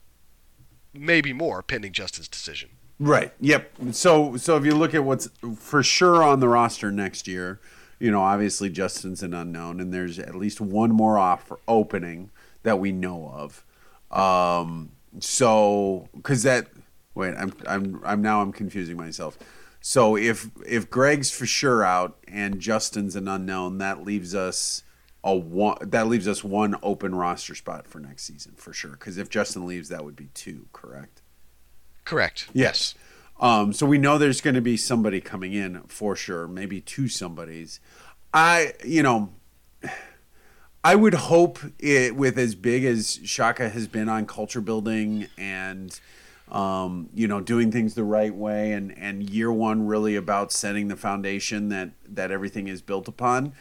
maybe more, pending Justin's decision. Right. Yep. So so if you look at what's for sure on the roster next year, you know, obviously Justin's an unknown, and there's at least one more offer opening that we know of. Um, so because that wait, I'm I'm I'm now I'm confusing myself. So if if Greg's for sure out and Justin's an unknown, that leaves us a one that leaves us one open roster spot for next season for sure. Because if Justin leaves, that would be two. Correct. Correct. Yes. Um, so we know there's going to be somebody coming in for sure, maybe two somebodies. I, you know, I would hope it with as big as Shaka has been on culture building and um, you know, doing things the right way, and and year one really about setting the foundation that that everything is built upon.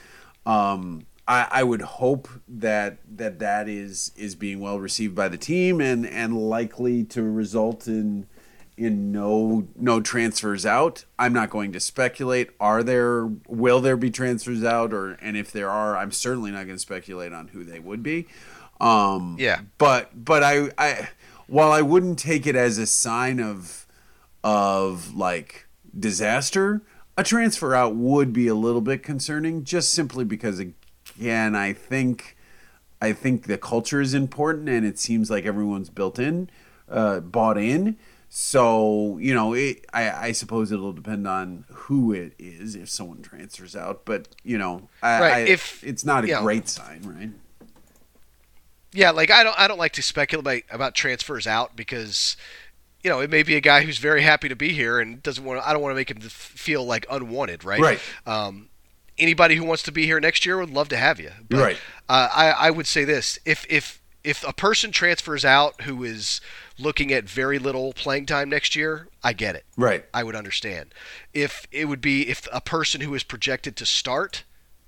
Um, I, I would hope that that that is is being well received by the team and and likely to result in in no no transfers out. I'm not going to speculate. Are there will there be transfers out or and if there are, I'm certainly not going to speculate on who they would be. Um, yeah. But but I I while I wouldn't take it as a sign of of like disaster, a transfer out would be a little bit concerning just simply because again, I think I think the culture is important and it seems like everyone's built in, uh, bought in. So, you know, it, I, I suppose it'll depend on who it is if someone transfers out. But, you know, I, right. I, if it's not a great sign, right? Yeah, like I don't I don't like to speculate about transfers out because you know, it may be a guy who's very happy to be here and doesn't want to, I don't want to make him feel like unwanted, right? Right. Um, anybody who wants to be here next year would love to have you. But, right. Uh, I, I would say this: if if if a person transfers out who is looking at very little playing time next year, I get it. Right. I would understand. If it would be if a person who is projected to start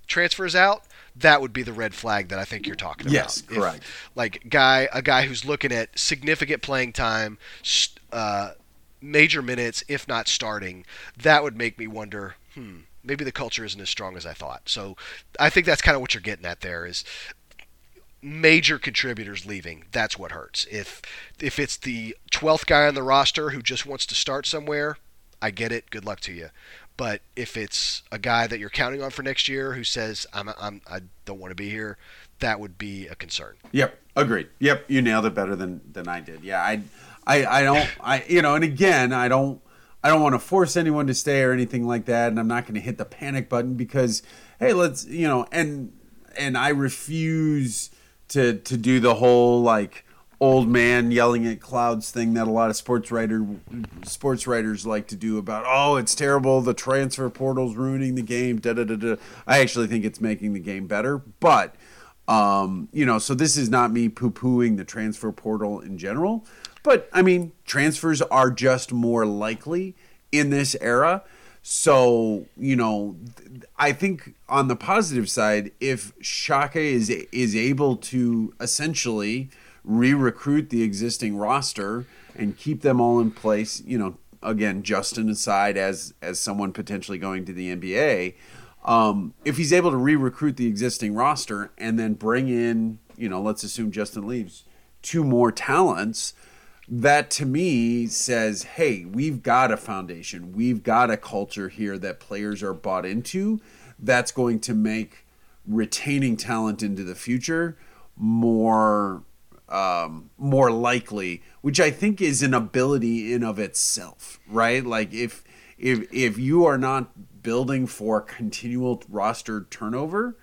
transfers out, that would be the red flag that I think you're talking about. Yes, correct. If, like guy, a guy who's looking at significant playing time, uh, major minutes, if not starting, that would make me wonder. Hmm, maybe the culture isn't as strong as I thought. So I think that's kind of what you're getting at there. Is major contributors leaving that's what hurts if if it's the 12th guy on the roster who just wants to start somewhere i get it good luck to you but if it's a guy that you're counting on for next year who says I'm, I'm I don't want to be here, that would be a concern. Yep, agreed. Yep, you nailed it better than than I did. Yeah, I I I don't I you know, and again, I don't I don't want to force anyone to stay or anything like that, and I'm not going to hit the panic button because hey, let's you know, and and I refuse to to do the whole like old man yelling at clouds thing that a lot of sports writer sports writers like to do about oh it's terrible the transfer portal's ruining the game da da da da. I actually think it's making the game better but um, you know so this is not me poo pooing the transfer portal in general but I mean transfers are just more likely in this era so you know I think on the positive side if Shaka is is able to essentially re-recruit the existing roster and keep them all in place. You know, again, Justin aside as as someone potentially going to the NBA. Um, if he's able to re-recruit the existing roster and then bring in, you know, let's assume Justin leaves, two more talents, that to me says, hey, we've got a foundation, we've got a culture here that players are bought into. That's going to make retaining talent into the future more um, more likely, which I think is an ability in of itself, right? Like if if if you are not building for continual roster turnover,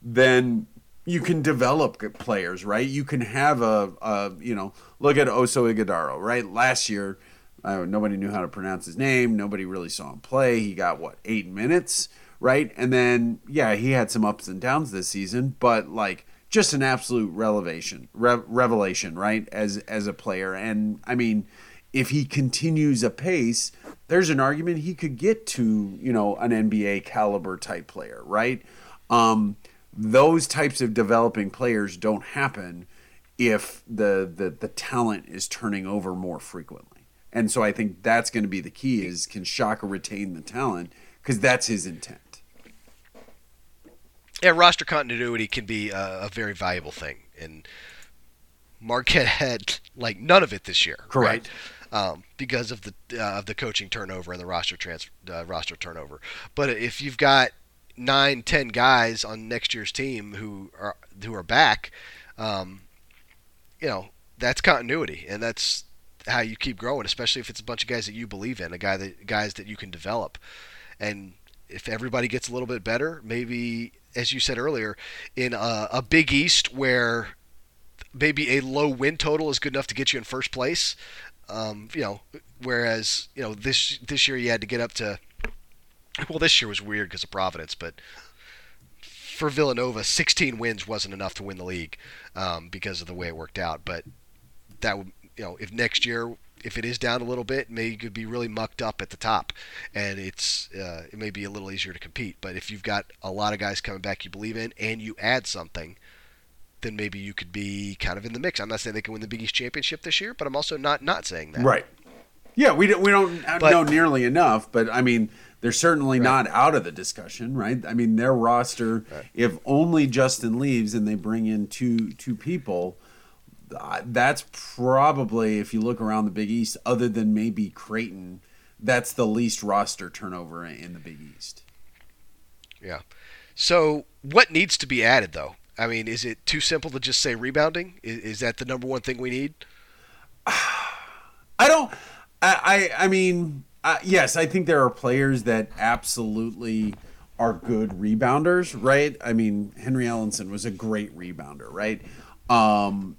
then you can develop players, right? You can have a, a you know, look at Oso Ighodaro, right? Last year, uh, nobody knew how to pronounce his name. Nobody really saw him play. He got what eight minutes, right? And then yeah, he had some ups and downs this season, but like just an absolute revelation, re- revelation, right? As as a player, and I mean, if he continues apace, there's an argument he could get to you know an NBA caliber type player, right? Um, those types of developing players don't happen if the, the the talent is turning over more frequently, and so I think that's going to be the key: is can Shaka retain the talent because that's his intent yeah, roster continuity can be a, a, very valuable thing, and Marquette had like none of it this year, correct? Right? Um, because of the uh, of the coaching turnover and the roster trans uh, roster turnover. But if you've got nine, ten guys on next year's team who are who are back, um, you know that's continuity, and that's how you keep growing, especially if it's a bunch of guys that you believe in, a guy that guys that you can develop, and if everybody gets a little bit better, maybe as you said earlier, in a, a Big East where maybe a low win total is good enough to get you in first place. Um, you know, whereas you know this this year you had to get up to. Well, this year was weird because of Providence, but for Villanova, 16 wins wasn't enough to win the league um, because of the way it worked out. But that would, you know, if next year if it is down a little bit, maybe you could be really mucked up at the top, and it's uh, it may be a little easier to compete. But if you've got a lot of guys coming back you believe in, and you add something, then maybe you could be kind of in the mix. I'm not saying they can win the Big East championship this year, but I'm also not not saying that. Right. Yeah, we don't we don't But- know nearly enough, but I mean, they're certainly Right. not out of the discussion, right? I mean, their roster, if only Justin leaves and they bring in two two people, that's probably if you look around the Big East, other than maybe Creighton, that's the least roster turnover in the Big East. Yeah. So what needs to be added though? I mean, is it too simple to just say rebounding? Is, is that the number one thing we need? [sighs] I don't. I. I, I mean, uh, yes, I think there are players that absolutely are good rebounders, right? I mean, Henry Ellenson was a great rebounder, right? Um,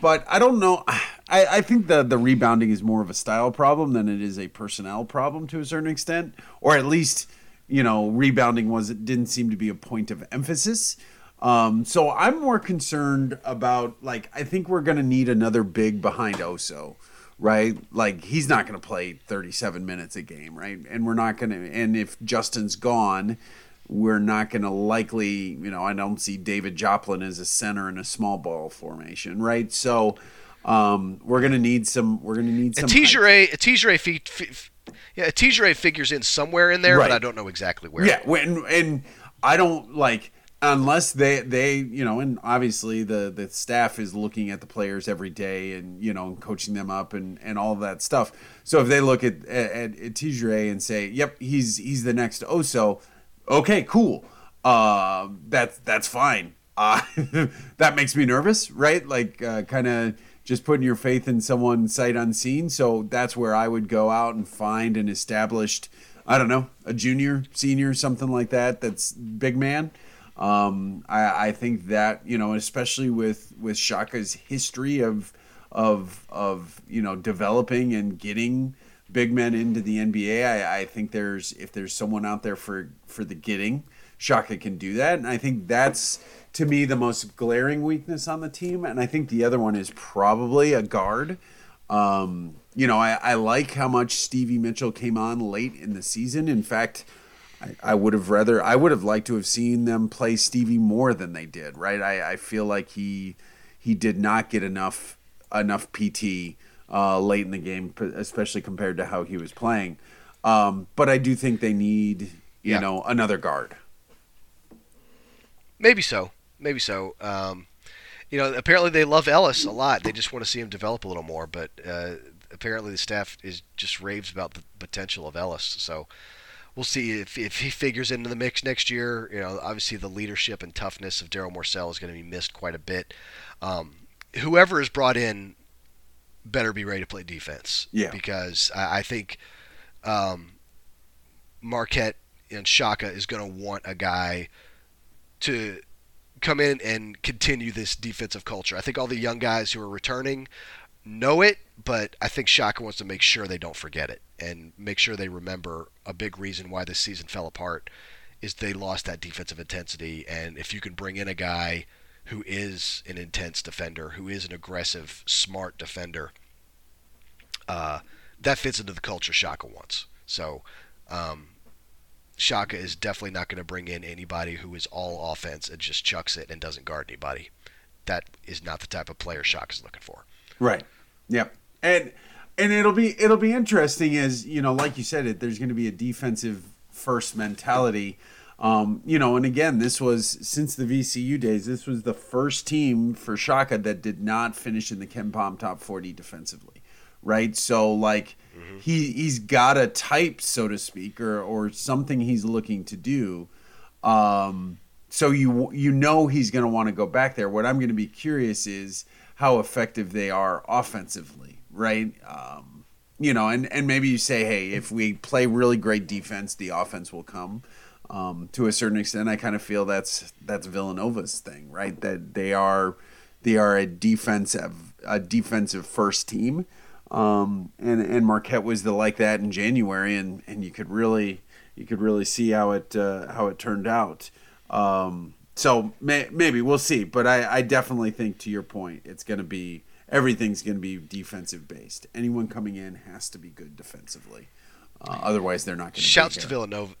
but I don't know. [sighs] I, I think the the rebounding is more of a style problem than it is a personnel problem to a certain extent, or at least you know rebounding was it didn't seem to be a point of emphasis. Um, so I'm more concerned about like I think we're gonna need another big behind Oso, right? Like he's not gonna play 37 minutes a game, right? And we're not gonna. And if Justin's gone, we're not going to likely, you know, I don't see David Joplin as a center in a small ball formation, right? So um, we're going to need some. We're going to need some. And Tijere, fi- fi- yeah, Tijere figures in somewhere in there, Right. but I don't know exactly where. Yeah, when and I don't like unless they they you know, and obviously the the staff is looking at the players every day and you know coaching them up and and all that stuff. So if they look at at, at and say, "Yep, he's he's the next Oso," okay, cool. Uh, that's that's fine. Uh, [laughs] that makes me nervous, right? Like uh, kind of just putting your faith in someone sight unseen. So that's where I would go out and find an established, I don't know, a junior, senior, something like that. That's big man. Um, I, I think that you know, especially with with Shaka's history of of of you know developing and getting big men into the NBA. I, I think there's if there's someone out there for for the getting, Shaka can do that, and I think that's to me the most glaring weakness on the team. And I think the other one is probably a guard. Um, you know, I, I like how much Stevie Mitchell came on late in the season. In fact, I, I would have rather I would have liked to have seen them play Stevie more than they did. Right? I, I feel like he he did not get enough enough PT uh, late in the game, especially compared to how he was playing. Um, but I do think they need you Yeah. know another guard. Maybe so. Maybe so. Um, you know, apparently they love Ellis a lot. They just want to see him develop a little more. But uh, apparently the staff is just raves about the potential of Ellis. So we'll see if, if he figures into the mix next year. You know, obviously the leadership and toughness of Darryl Morsell is going to be missed quite a bit. Um, whoever is brought in better be ready to play defense. Yeah. Because I, I think um, Marquette and Shaka is going to want a guy to come in and continue this defensive culture. I think all the young guys who are returning know it, but I think Shaka wants to make sure they don't forget it and make sure they remember a big reason why this season fell apart is they lost that defensive intensity. And if you can bring in a guy who is an intense defender, who is an aggressive, smart defender, uh, that fits into the culture Shaka wants. So, um, Shaka is definitely not going to bring in anybody who is all offense and just chucks it and doesn't guard anybody. That is not the type of player Shaka's looking for. Right. Yep. And and it'll be it'll be interesting as you know, like you said, it there's going to be a defensive first mentality. Um, you know, and again, this was since the VCU days. This was the first team for Shaka that did not finish in the KenPom top forty defensively, right? So like he he's got a type, so to speak, or or something he's looking to do. Um, so you you know he's going to want to go back there. What I'm going to be curious is how effective they are offensively, right? Um, you know, and and maybe you say, hey, if we play really great defense, the offense will come. Um, to a certain extent, I kind of feel that's that's Villanova's thing, right? That they are they are a defensive a defensive first team. Um, and and Marquette was the like that in January, and, and you could really you could really see how it uh, how it turned out. Um, so may, maybe we'll see, but I, I definitely think to your point, it's going to be everything's going to be defensive based. Anyone coming in has to be good defensively, uh, otherwise they're not going to. Be. Shouts to Villanova.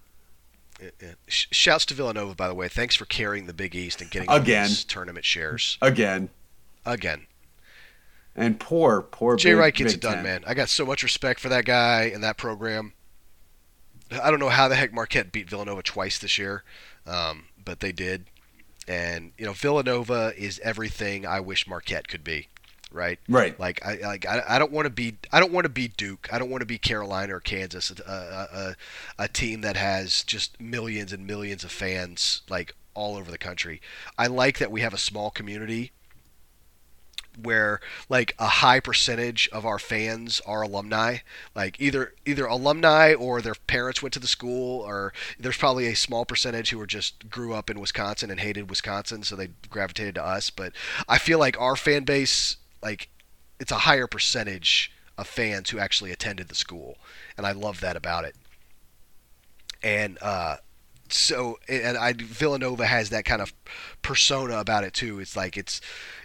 Shouts to Villanova, by the way. Thanks for carrying the Big East and getting again tournament shares again, again. And poor, poor Jay Big, Wright gets it done, Ten. man. I got so much respect for that guy and that program. I don't know how the heck Marquette beat Villanova twice this year, um, but they did. And you know, Villanova is everything I wish Marquette could be, right? Right. Like I like I, I don't want to be I don't want to be Duke. I don't want to be Carolina or Kansas, a, a, a, a team that has just millions and millions of fans like all over the country. I like that we have a small community where like a high percentage of our fans are alumni. Like either either alumni or their parents went to the school or there's probably a small percentage who are just grew up in Wisconsin and hated Wisconsin so they gravitated to us. But I feel like our fan base like it's a higher percentage of fans who actually attended the school and I love that about it. And uh so and I Villanova has that kind of persona about it too. It's like it's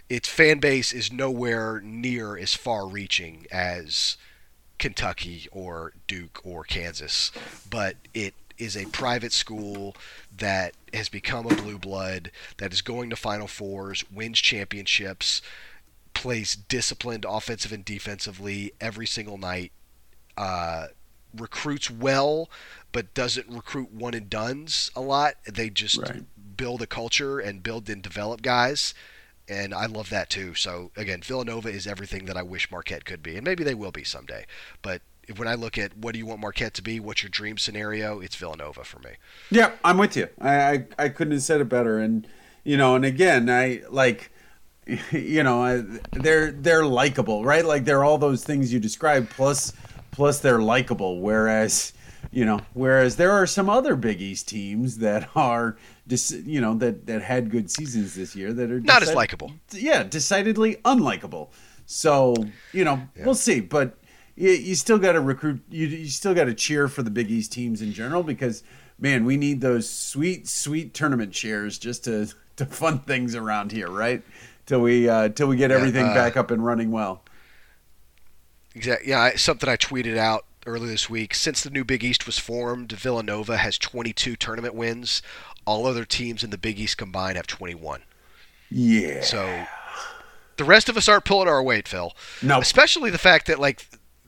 its fan base is nowhere near as far reaching as Kentucky or Duke or Kansas, but it is a private school that has become a blue blood that is going to Final Fours, wins championships, plays disciplined offensive and defensively every single night. Uh, recruits well, but doesn't recruit one and dones a lot. They just Right. build a culture and build and develop guys. And I love that too. So again, Villanova is everything that I wish Marquette could be, and maybe they will be someday. But when I look at what do you want Marquette to be, what's your dream scenario, it's Villanova for me. Yeah, I'm with you. I, I I couldn't have said it better. And you know, and again, I like, [laughs] you know, they're they're likable, right? Like they're all those things you described. Plus, plus they're likable. Whereas, you know, whereas there are some other Big East teams that are just you know that that had good seasons this year that are Not as likable. Yeah, decidedly unlikable. So you know, we'll see, but. You, you still got to recruit. You, you still got to cheer for the Big East teams in general because man, we need those sweet, sweet tournament shares just to to fund things around here, right? Till we uh, till we get everything uh, back up and running well. Exactly. Yeah, I- something I tweeted out earlier this week. Since the new Big East was formed, Villanova has 22 tournament wins. All other teams in the Big East combined have 21. Yeah. So the rest of us aren't pulling our weight, Phil. No. Especially the fact that like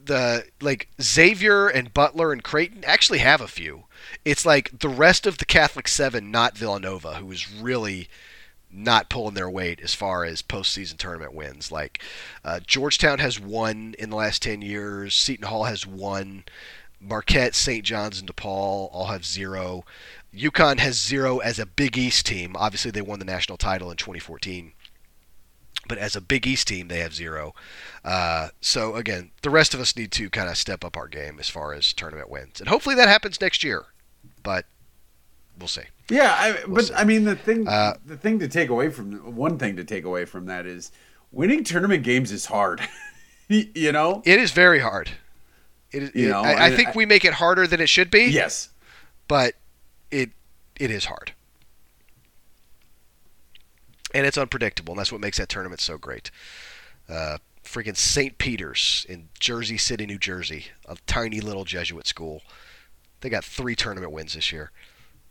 the like Xavier and Butler and Creighton actually have a few. It's like the rest of the Catholic Seven, not Villanova, who is really not pulling their weight as far as postseason tournament wins. Like uh, Georgetown has one in the last ten years. Seton Hall has one. Marquette, St. John's, and DePaul all have zero. UConn has zero as a Big East team. Obviously, they won the national title in 2014 but as a Big East team, they have zero. Uh, so again, the rest of us need to kind of step up our game as far as tournament wins, and hopefully that happens next year. But we'll see. Yeah, I, but see. I mean the thing Uh, the thing to take away from one thing to take away from that is winning tournament games is hard. [laughs] you know? It is very hard. It is. You know, I, I think I- we make it harder than it should be. Yes. but it it is hard. And it's unpredictable, and that's what makes that tournament so great. Uh, freaking St. Peter's in Jersey City, New Jersey, a tiny little Jesuit school. They got three tournament wins this year.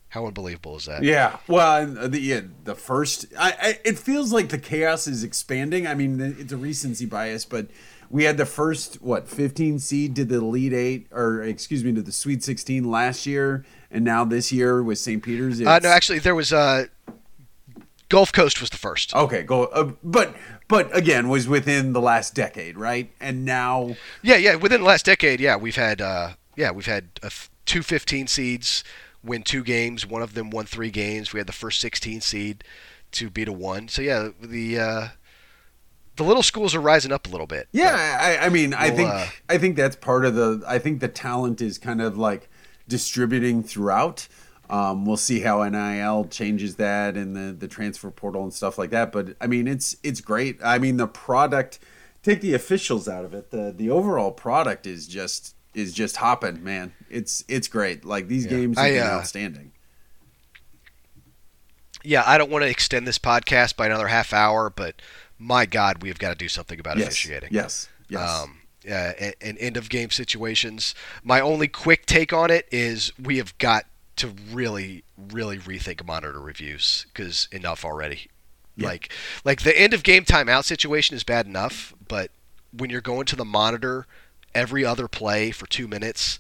How unbelievable is that? Yeah. Well, the yeah, the first, I, I it feels like the chaos is expanding. I mean, it's a recency bias, but we had the first what 15 seed to the Elite Eight, or excuse me, to the Sweet 16 last year, and now this year with St. Peter's. Uh, no, actually, there was uh, Gulf Coast was the first. Okay, go. Uh, but but again, was within the last decade, right? And now, Yeah, yeah. Within the last decade, yeah, we've had uh, yeah, we've had uh, two 15 seeds win two games. One of them won three games. We had the first 16 seed to beat a one. So yeah, the uh, the little schools are rising up a little bit. yeah, I, I mean, I think uh, I think that's part of the. I think the talent is kind of like distributing throughout. Um, we'll see how NIL changes that and the the transfer portal and stuff like that. But I mean, it's it's great. I mean, the product take the officials out of it, the the overall product is just is just hopping, man. It's it's great. Like these games have I, been uh, outstanding. Yeah, I don't want to extend this podcast by another half hour, but my God, we've got to do something about Yes, officiating. yes, yes. Um, uh, and, and end of game situations. My only quick take on it is we have got to really, really rethink monitor reviews because enough already. Yeah. Like, like the end of game timeout situation is bad enough, but when you're going to the monitor every other play for two minutes,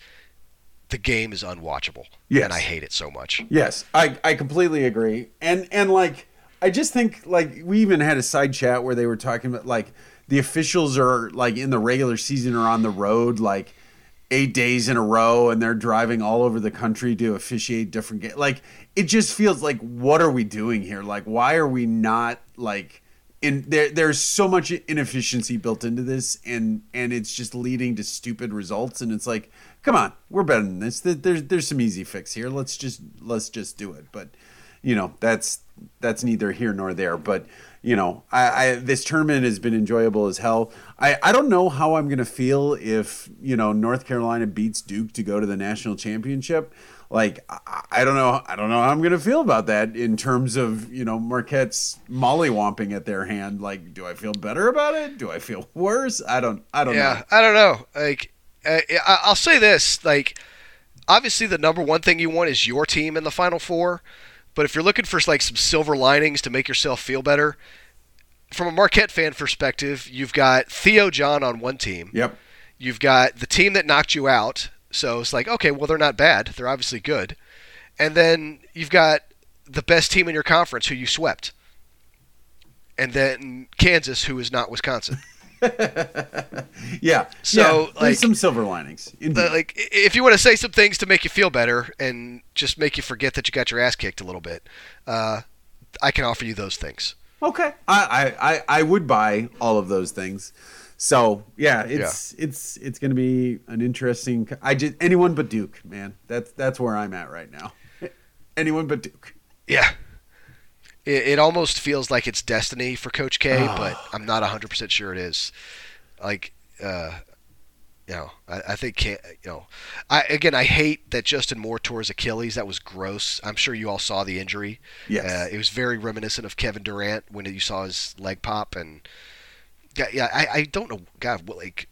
the game is unwatchable. Yes. and I hate it so much. Yes, I, I completely agree. And and like I just think like we even had a side chat where they were talking about like the officials are like in the regular season or on the road like eight days in a row and they're driving all over the country to officiate different games. Like it just feels like what are we doing here? Like why are we not like in there there's so much inefficiency built into this and and it's just leading to stupid results and it's like come on we're better than this. There- there's there's some easy fix here. Let's just let's just do it. But you know that's that's neither here nor there. But you know I, I this tournament has been enjoyable as hell. I I don't know how I'm gonna feel if you know North Carolina beats Duke to go to the national championship like I, I don't know I don't know how I'm gonna feel about that in terms of you know Marquette's mollywomping at their hand like do I feel better about it do I feel [laughs] worse I don't I don't know. yeah, know I don't know. Like, uh, I- I'll say this: like, obviously, the number one thing you want is your team in the Final Four. But if you're looking for like some silver linings to make yourself feel better, from a Marquette fan perspective, you've got Theo John on one team. yep You've got the team that knocked you out. So it's like, okay, well, they're not bad. They're obviously good. And then you've got the best team in your conference who you swept. And then Kansas, who is not Wisconsin. [laughs] yeah So, yeah, like- there's some silver linings Indeed. But, like, if you want to say some things to make you feel better and just make you forget that you got your ass kicked a little bit, uh, I can offer you those things. Okay. I, I, I, I would buy all of those things. So yeah, it's it's it's gonna be an interesting. I just anyone but Duke, man. That's that's where I'm at right now. [laughs] anyone but Duke. Yeah. It, it almost feels like it's destiny for Coach K, [sighs] but I'm not 100% sure it is. Like, uh, you know, I, I think, you know, I again, I hate that Justin Moore tore his Achilles. That was gross. I'm sure you all saw the injury. Yes. Uh, it was very reminiscent of Kevin Durant when you saw his leg pop. And, yeah, yeah I, I don't know. God, what, like,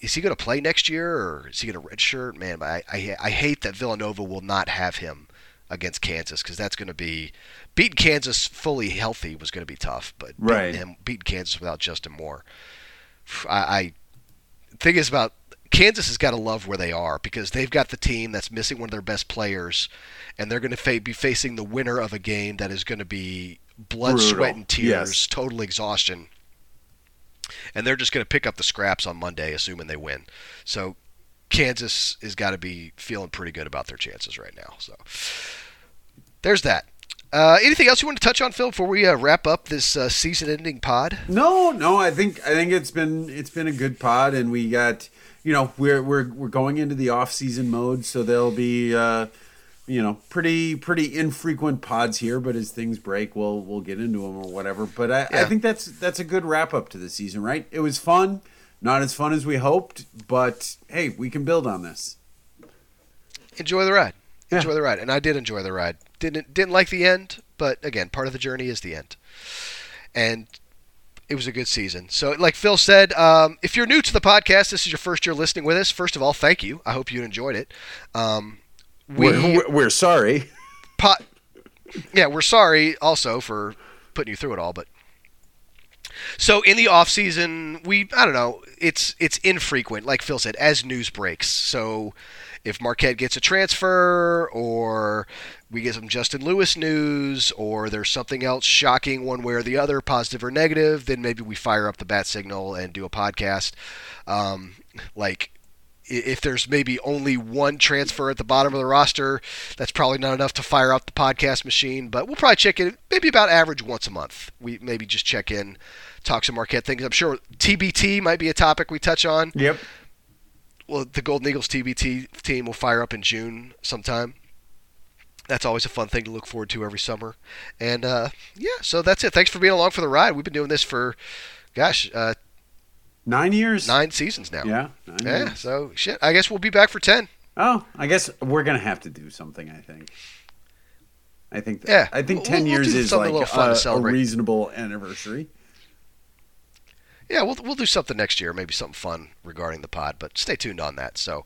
is he going to play next year or is he going to redshirt? Man, but I, I, I hate that Villanova will not have him against Kansas because that's going to be beating Kansas fully healthy was going to be tough, but Right. beating him beating Kansas without Justin Moore, I, I thing is about Kansas has got to love where they are because they've got the team that's missing one of their best players, and they're going to fa- be facing the winner of a game that is going to be blood, Brutal. sweat, and tears, Yes. total exhaustion. And they're just going to pick up the scraps on Monday, assuming they win. So Kansas has got to be feeling pretty good about their chances right now. So there's that. Uh, anything else you want to touch on, Phil, before we uh, wrap up this uh, season-ending pod? No, no. I think I think it's been it's been a good pod, and we got you know we're we're we're going into the off season mode, so there'll be uh, you know pretty pretty infrequent pods here. But as things break, we'll we'll get into them or whatever. But I, I think that's that's a good wrap up to the season, right? It was fun, not as fun as we hoped, but hey, we can build on this. Enjoy the ride. Yeah. Enjoy the ride, and I did enjoy the ride. Didn't didn't like the end, but again, part of the journey is the end, and it was a good season. So, like Phil said, um, if you're new to the podcast, this is your first year listening with us. First of all, thank you. I hope you enjoyed it. Um, we We're, we're, sorry. pot. Yeah, we're sorry also for putting you through it all, but so in the off season, we I don't know, it's it's infrequent, like Phil said, as news breaks. So if Marquette gets a transfer, or we get some Justin Lewis news, or there's something else shocking one way or the other, positive or negative, then maybe we fire up the bat signal and do a podcast. Um, like if there's maybe only one transfer at the bottom of the roster, that's probably not enough to fire up the podcast machine. But we'll probably check in maybe about average once a month. We maybe just check in, talk some Marquette things. I'm sure TBT might be a topic we touch on. Yep. Well, the Golden Eagles TBT team will fire up in June sometime. That's always a fun thing to look forward to every summer. And uh, yeah, so that's it. Thanks for being along for the ride. We've been doing this for, gosh, uh, Nine years. Nine seasons now. Yeah. Yeah. years. So shit. I guess we'll be back for ten. Oh, I guess we're gonna have to do something. I think. I think. Yeah, I think we'll- ten we'll years is like a little fun to a, a reasonable anniversary. Yeah, we'll we'll do something next year, maybe something fun regarding the pod. But stay tuned on that. So,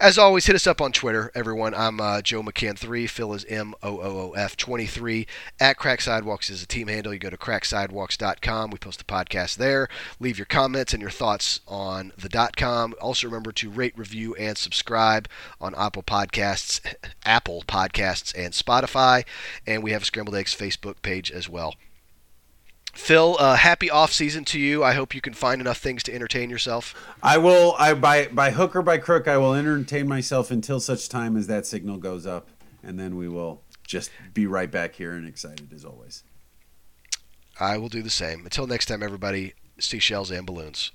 as always, hit us up on Twitter, everyone. I'm uh, Joe McCann three. Phil is M O O O F twenty three. At Cracked Sidewalks is a team handle. You go to crackedsidewalks.com. We post the podcast there. Leave your comments and your thoughts on the dot com. Also remember to rate, review, and subscribe on Apple Podcasts, [laughs] Apple Podcasts, and Spotify. And we have a Scrambled Eggs Facebook page as well. Phil, uh, happy off season to you. I hope you can find enough things to entertain yourself. I will. I by by hook or by crook, I will entertain myself until such time as that signal goes up, and then we will just be right back here and excited as always. I will do the same. Until next time, everybody, seashells and balloons.